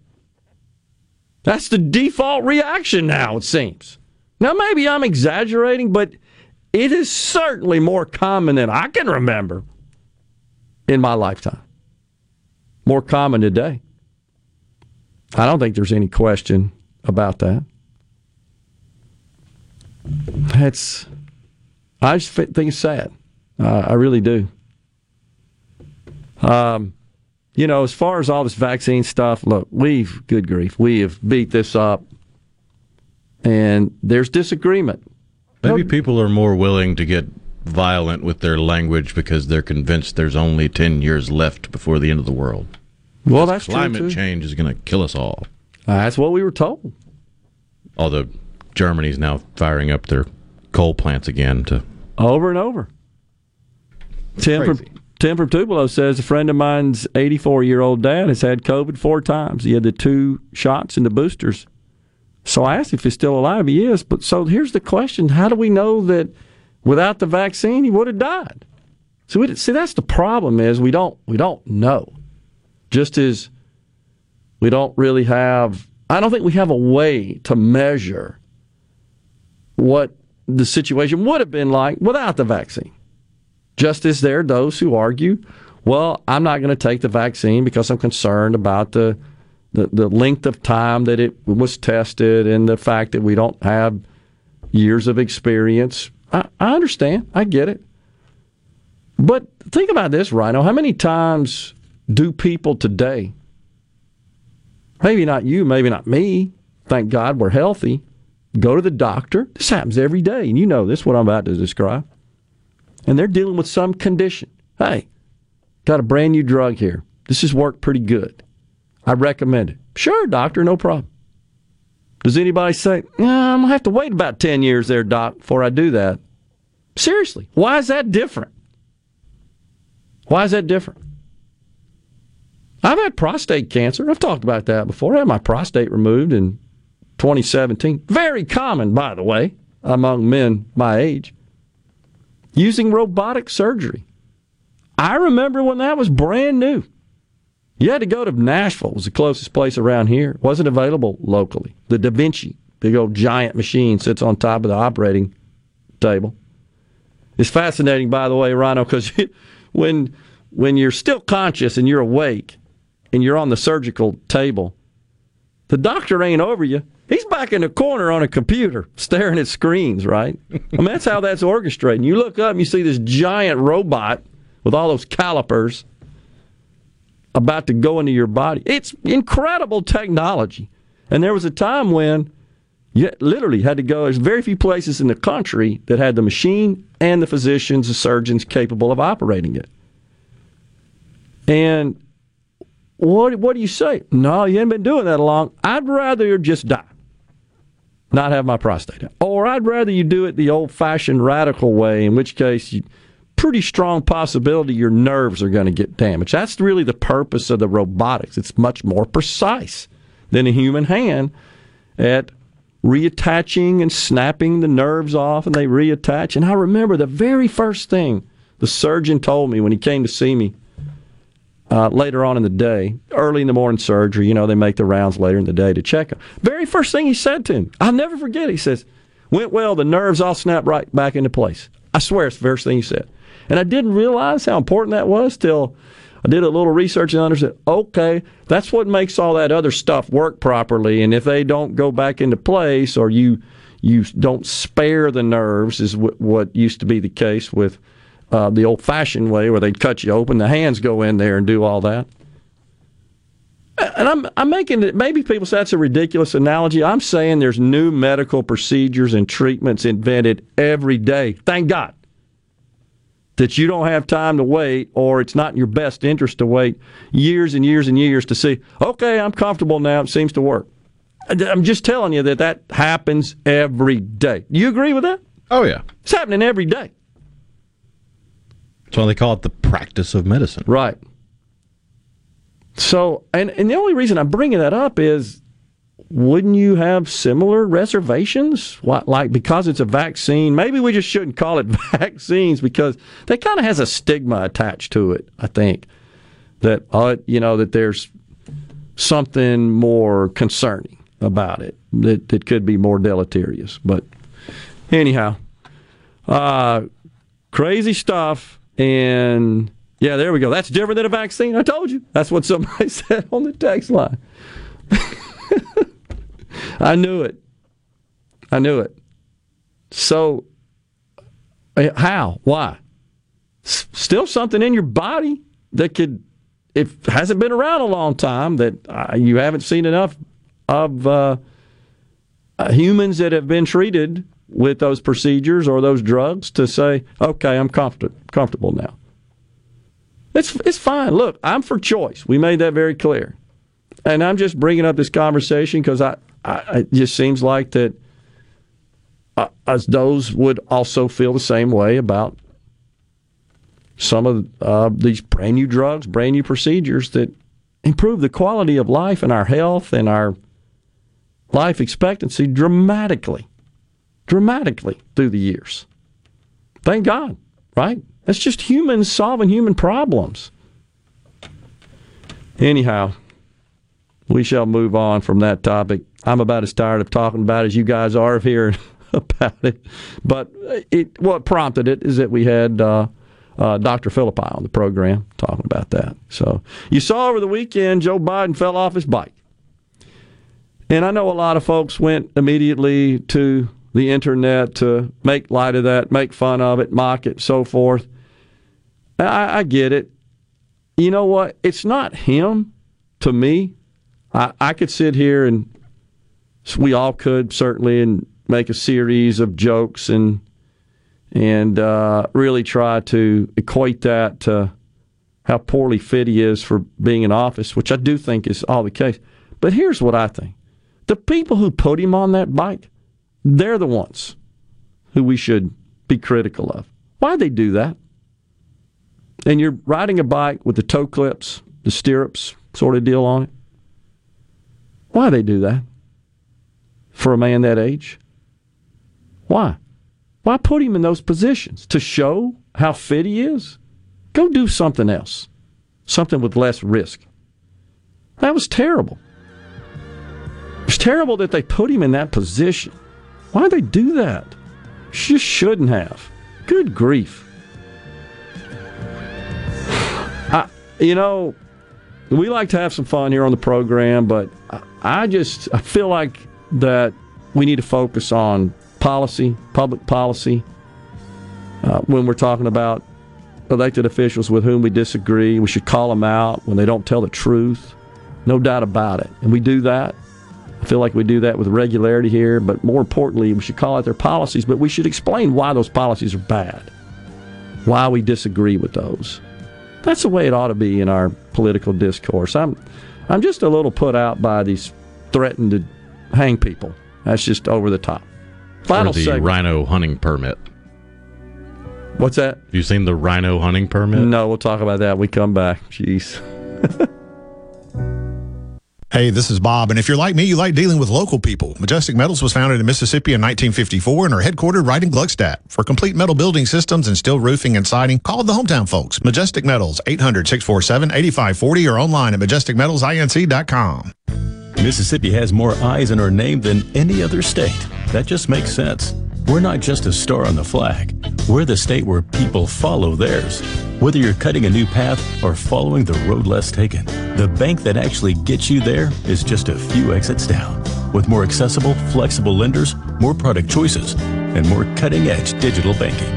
That's the default reaction now, it seems. Now, maybe I'm exaggerating, but it is certainly more common than I can remember in my lifetime. More common today. I don't think there's any question about that. It's, I just think it's sad. Uh, I really do. Um, you know, as far as all this vaccine stuff, look, we've, good grief, we have beat this up, and there's disagreement. Maybe people are more willing to get violent with their language because they're convinced there's only 10 years left before the end of the world. Well, that's true, climate too. change is going to kill us all. Uh, that's what we were told. Although Germany's now firing up their coal plants again to over and over. Tim from, Tim from Tupelo says a friend of mine's 84 year old dad has had COVID four times. He had the two shots and the boosters. So I asked if he's still alive. He is. But so here's the question: How do we know that without the vaccine he would have died? So we, see, that's the problem is we don't we don't know. Just as we don't really have, I don't think we have a way to measure what the situation would have been like without the vaccine. Just as there are those who argue, well, I'm not going to take the vaccine because I'm concerned about the, the, the length of time that it was tested and the fact that we don't have years of experience. I, I understand. I get it. But think about this, Rhino. How many times do people today, maybe not you, maybe not me, thank God we're healthy, go to the doctor? This happens every day, and you know this, what I'm about to describe. And they're dealing with some condition. Hey, got a brand new drug here. This has worked pretty good. I recommend it. Sure, doctor, no problem. Does anybody say, I'm going to have to wait about 10 years there, doc, before I do that? Seriously, why is that different? Why is that different? I've had prostate cancer. I've talked about that before. I had my prostate removed in 2017. Very common, by the way, among men my age. Using robotic surgery. I remember when that was brand new. You had to go to Nashville, was the closest place around here. Wasn't available locally. The Da Vinci, big old giant machine, sits on top of the operating table. It's fascinating, by the way, Rhino, because when when you're still conscious and you're awake and you're on the surgical table, the doctor ain't over you. He's back in the corner on a computer staring at screens, right? I mean, that's how that's orchestrated. You look up and you see this giant robot with all those calipers about to go into your body. It's incredible technology. And there was a time when you literally had to go. There's very few places in the country that had the machine and the physicians, the surgeons capable of operating it. And what what do you say? No, you haven't been doing that long. I'd rather just die, not have my prostate, or I'd rather you do it the old-fashioned radical way, in which case you pretty strong possibility your nerves are going to get damaged. That's really the purpose of the robotics. It's much more precise than a human hand at reattaching and snapping the nerves off, and they reattach. And I remember the very first thing the surgeon told me when he came to see me uh, later on in the day, early in the morning surgery. You know, they make the rounds later in the day to check him. Very first thing he said to him, I'll never forget. He says, "Went well. The nerves all snapped right back into place." I swear, it's the first thing he said. And I didn't realize how important that was till I did a little research and understood. Okay, that's what makes all that other stuff work properly. And if they don't go back into place, or you you don't spare the nerves, is w- what used to be the case with uh, the old-fashioned way, where they'd cut you open, the hands go in there and do all that. And I'm I'm making it. Maybe people say that's a ridiculous analogy. I'm saying there's new medical procedures and treatments invented every day. Thank God that you don't have time to wait, or it's not in your best interest to wait years and years and years to see. Okay, I'm comfortable now. It seems to work. Uh, I'm just telling you that that happens every day. Do you agree with that? Oh yeah, it's happening every day. That's why they call it the practice of medicine. Right. So, and, and the only reason I'm bringing that up is wouldn't you have similar reservations? Like because it's a vaccine, maybe we just shouldn't call it vaccines because that kind of has a stigma attached to it. I think that uh, you know that there's something more concerning about it that, that could be more deleterious. But anyhow, uh, crazy stuff. And yeah, there we go. That's different than a vaccine. I told you. That's what somebody said on the text line. I knew it. I knew it. So, how? Why? S- still something in your body that could it hasn't been around a long time that uh, you haven't seen enough of uh, uh, humans that have been treated with those procedures or those drugs to say, okay, I'm comfort- comfortable now. It's it's fine. Look, I'm for choice. We made that very clear, and I'm just bringing up this conversation because I, I it just seems like that uh, as those would also feel the same way about some of uh, these brand new drugs, brand new procedures that improve the quality of life and our health and our life expectancy dramatically, dramatically through the years. Thank God, right? That's just humans solving human problems. Anyhow, we shall move on from that topic. I'm about as tired of talking about it as you guys are of hearing about it. But it, what prompted it is that we had uh, uh, Dr. Philippi on the program talking about that. So you saw over the weekend Joe Biden fell off his bike. And I know a lot of folks went immediately to the internet to make light of that, make fun of it, mock it, so forth. I, I get it. You know what? It's not him to me. I, I could sit here and we all could certainly and make a series of jokes and and uh, really try to equate that to how poorly fit he is for being in office, which I do think is all the case. But here's what I think the people who put him on that bike, they're the ones who we should be critical of. Why'd they do that? And you're riding a bike with the toe clips, the stirrups sort of deal on it. Why they do that? For a man that age? Why? Why put him in those positions? To show how fit he is? Go do something else. Something with less risk. That was terrible. It's terrible that they put him in that position. Why did they do that? She shouldn't have. Good grief. I, you know, we like to have some fun here on the program, but I just I feel like that we need to focus on policy, public policy, uh, when we're talking about elected officials with whom we disagree. We should call them out when they don't tell the truth. No doubt about it. And we do that. I feel like we do that with regularity here, but more importantly, we should call out their policies, but we should explain why those policies are bad, why we disagree with those. That's the way it ought to be in our political discourse. I'm, I'm just a little put out by these threatened to hang people. That's just over the top. Final or the segment. rhino hunting permit. What's that? You seen the rhino hunting permit? No, we'll talk about that we come back. Jeez. Hey, this is Bob, and if you're like me, you like dealing with local people. Majestic Metals was founded in Mississippi in 1954 and are headquartered right in Gluckstadt. For complete metal building systems and steel roofing and siding, call the hometown folks. Majestic Metals, 800-647-8540 or online at majesticmetalsinc.com. Mississippi has more eyes in our name than any other state. That just makes sense. We're not just a star on the flag. We're the state where people follow theirs. Whether you're cutting a new path or following the road less taken, the bank that actually gets you there is just a few exits down. With more accessible, flexible lenders, more product choices, and more cutting edge digital banking.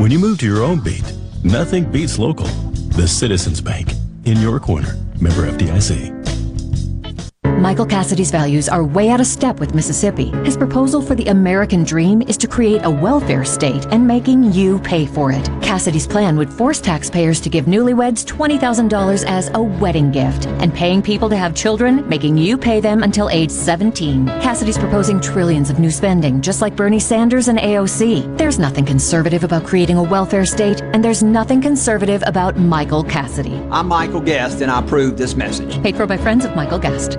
When you move to your own beat, nothing beats local. The Citizens Bank. In your corner. Member FDIC. Michael Cassidy's values are way out of step with Mississippi. His proposal for the American dream is to create a welfare state and making you pay for it. Cassidy's plan would force taxpayers to give newlyweds $20,000 as a wedding gift and paying people to have children, making you pay them until age 17. Cassidy's proposing trillions of new spending, just like Bernie Sanders and AOC. There's nothing conservative about creating a welfare state, and there's nothing conservative about Michael Cassidy. I'm Michael Guest, and I approve this message. Paid for by friends of Michael Guest.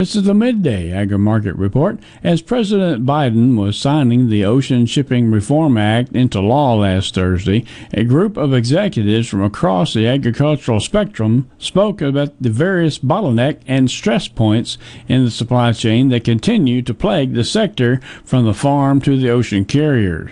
This is the midday agri market report. As President Biden was signing the Ocean Shipping Reform Act into law last Thursday, a group of executives from across the agricultural spectrum spoke about the various bottleneck and stress points in the supply chain that continue to plague the sector from the farm to the ocean carriers.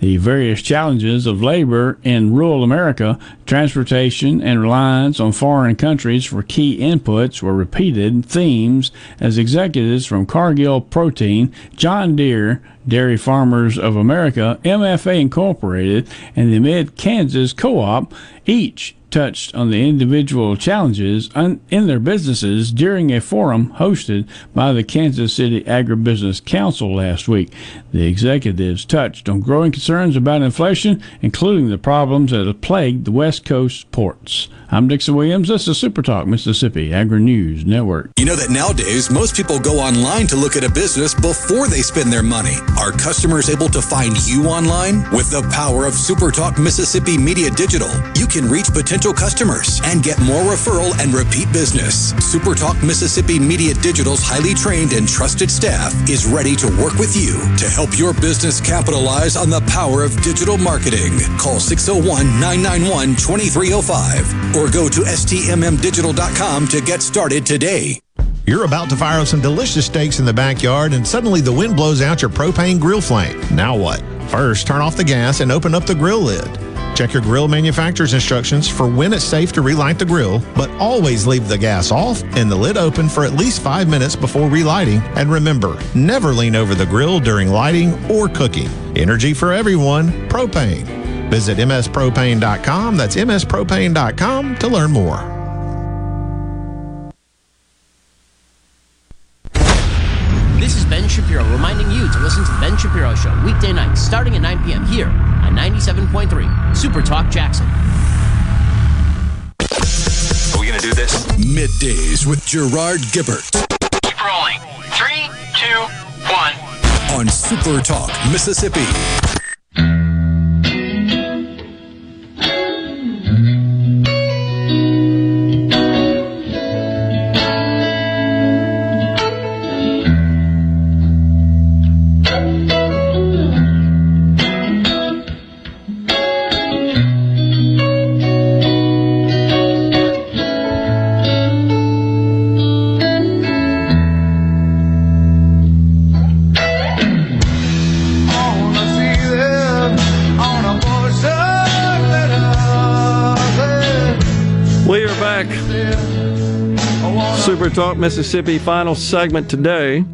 The various challenges of labor in rural America, transportation, and reliance on foreign countries for key inputs were repeated themes as executives from Cargill Protein, John Deere, Dairy Farmers of America, MFA Incorporated, and the Mid Kansas Co op each touched on the individual challenges in their businesses during a forum hosted by the Kansas City Agribusiness Council last week. The executives touched on growing concerns about inflation, including the problems that have plagued the West Coast ports. I'm Dixon Williams. This is Super Talk Mississippi Agri News Network. You know that nowadays most people go online to look at a business before they spend their money. Are customers able to find you online? With the power of Super Talk Mississippi Media Digital, you can reach potential customers and get more referral and repeat business. Super Talk Mississippi Media Digital's highly trained and trusted staff is ready to work with you to help your business capitalize on the power of digital marketing. Call 601 991 2305 or go to stmmdigital.com to get started today. You're about to fire up some delicious steaks in the backyard, and suddenly the wind blows out your propane grill flame. Now what? First, turn off the gas and open up the grill lid. Check your grill manufacturer's instructions for when it's safe to relight the grill, but always leave the gas off and the lid open for at least five minutes before relighting. And remember, never lean over the grill during lighting or cooking. Energy for everyone, propane. Visit mspropane.com. That's mspropane.com to learn more. This is Ben Shapiro reminding you to listen to The Ben Shapiro Show weekday nights starting at 9 p.m. here on 97.3 Super Talk Jackson. Are we going to do this? Middays with Gerard Gibert Keep rolling. Three, two, one. on Super Talk Mississippi. Talk Mississippi final segment today.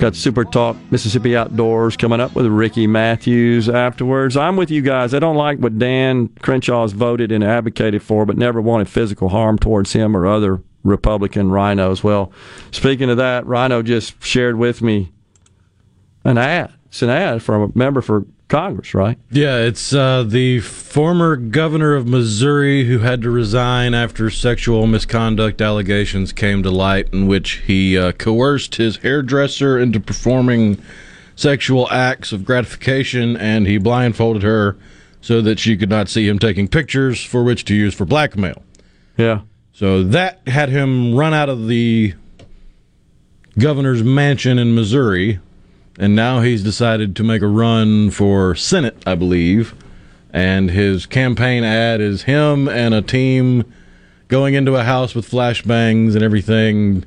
Got Super Talk Mississippi Outdoors coming up with Ricky Matthews afterwards. I'm with you guys. I don't like what Dan Crenshaw has voted and advocated for, but never wanted physical harm towards him or other Republican rhinos. Well, speaking of that, Rhino just shared with me an ad. It's an ad from a member for Congress, right? Yeah, it's uh, the former governor of Missouri who had to resign after sexual misconduct allegations came to light, in which he uh, coerced his hairdresser into performing sexual acts of gratification, and he blindfolded her so that she could not see him taking pictures for which to use for blackmail. Yeah. So that had him run out of the governor's mansion in Missouri, and now he's decided to make a run for Senate, I believe. And his campaign ad is him and a team going into a house with flashbangs and everything.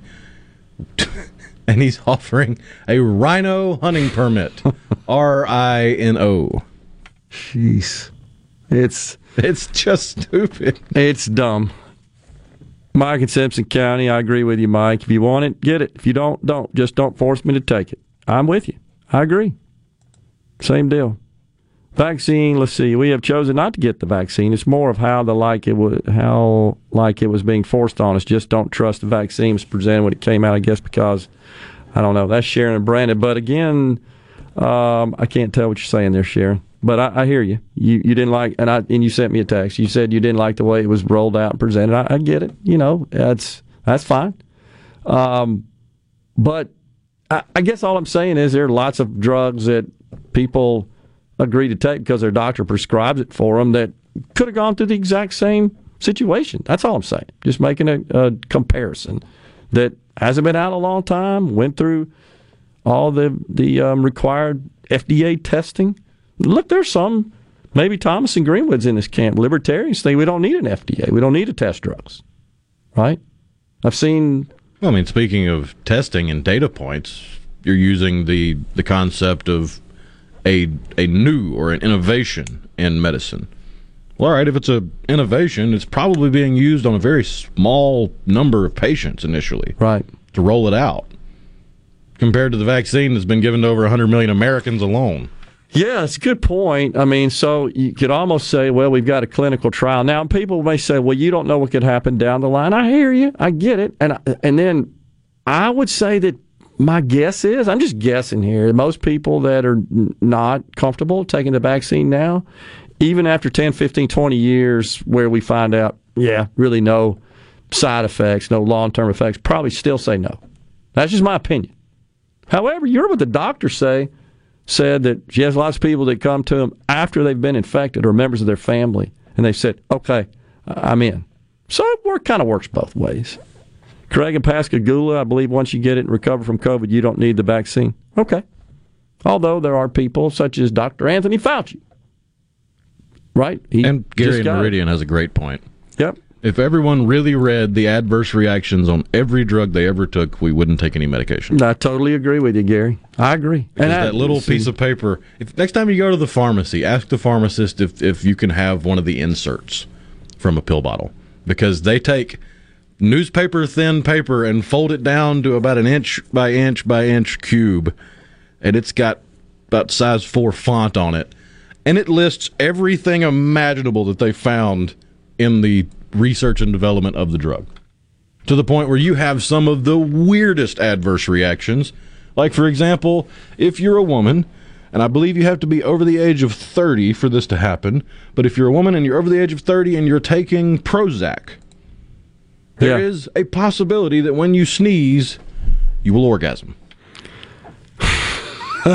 and he's offering a rhino hunting permit. R I N O. Jeez. It's it's just stupid. It's dumb. Mike in Simpson County, I agree with you, Mike. If you want it, get it. If you don't, don't. Just don't force me to take it. I'm with you. I agree. Same deal. Vaccine. Let's see. We have chosen not to get the vaccine. It's more of how the like it was how like it was being forced on us. Just don't trust the vaccine was presented when it came out. I guess because I don't know. That's Sharon and Brandon. But again, um, I can't tell what you're saying there, Sharon. But I, I hear you. You you didn't like, and I and you sent me a text. You said you didn't like the way it was rolled out and presented. I, I get it. You know, that's that's fine. Um, but I, guess all I'm saying is there are lots of drugs that people agree to take because their doctor prescribes it for them that could have gone through the exact same situation. That's all I'm saying. Just making a, a comparison that hasn't been out a long time. Went through all the the um, required FDA testing. Look, there's some. Maybe Thomas and Greenwood's in this camp. Libertarians think we don't need an FDA. We don't need to test drugs, right? I've seen. Well, I mean, speaking of testing and data points, you're using the the concept of a a new or an innovation in medicine. Well, all right, if it's a innovation, it's probably being used on a very small number of patients initially, right, to roll it out, compared to the vaccine that's been given to over 100 million Americans alone. Yeah, it's a good point. I mean, so you could almost say, well, we've got a clinical trial now. People may say, well, you don't know what could happen down the line. I hear you, I get it, and uh, and then I would say that my guess is, I'm just guessing here, most people that are not comfortable taking the vaccine now, even after 10, 15, 20 years where we find out, yeah, really no side effects, no long term effects, probably still say no. That's just my opinion. However, you heard what the doctors say, said that she has lots of people that come to them after they've been infected or members of their family, and they said, okay, I'm in. So it work, kind of works both ways. Craig and Pascagoula, I believe once you get it and recover from COVID, you don't need the vaccine. Okay. Although there are people such as Dr. Anthony Fauci right? He and Gary Meridian it. has a great point. Yep. If everyone really read the adverse reactions on every drug they ever took, we wouldn't take any medication. I totally agree with you, Gary. I agree. Because and that I, little piece of paper. If next time you go to the pharmacy, ask the pharmacist if if you can have one of the inserts from a pill bottle because they take newspaper thin paper and fold it down to about an inch by inch by inch cube, and it's got about size four font on it and it lists everything imaginable that they found in the research and development of the drug. To the point where you have some of the weirdest adverse reactions. Like, for example, if you're a woman, and I believe you have to be over the age of 30 for this to happen, but if you're a woman and you're over the age of 30 and you're taking Prozac, there yeah. is a possibility that when you sneeze, you will orgasm.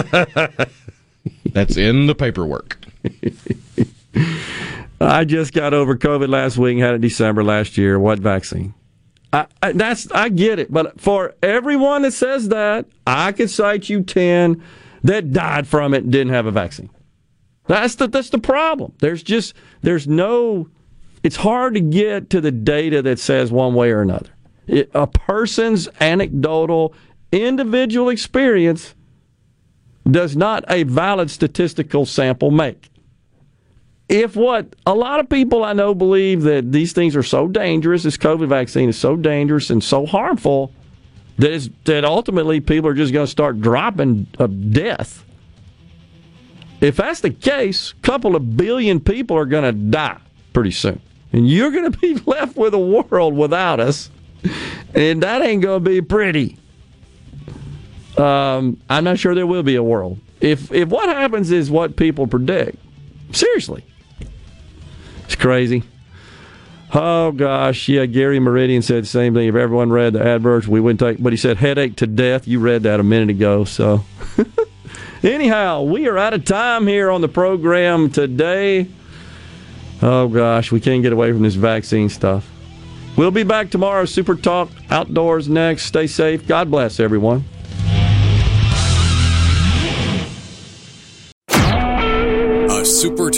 That's in the paperwork. Uh, I just got over COVID last week, had it December last year. What vaccine? I, I, that's I get it, but for everyone that says that, I could cite you ten that died from it and didn't have a vaccine. That's the that's the problem. There's just there's no. It's hard to get to the data that says one way or another. It, a person's anecdotal, individual experience does not a valid statistical sample make if what a lot of people I know believe that these things are so dangerous, this COVID vaccine is so dangerous and so harmful that that ultimately people are just going to start dropping of death. If that's the case, a couple of billion people are going to die pretty soon, and you're going to be left with a world without us, and that ain't going to be pretty. Um, I'm not sure there will be a world if if what happens is what people predict. Seriously, it's crazy. Oh gosh, yeah. Gary Meridian said the same thing. If everyone read the adverts, we wouldn't take. But he said headache to death. You read that a minute ago. So, anyhow, we are out of time here on the program today. Oh gosh, we can't get away from this vaccine stuff. We'll be back tomorrow. Super Talk Outdoors next. Stay safe. God bless everyone.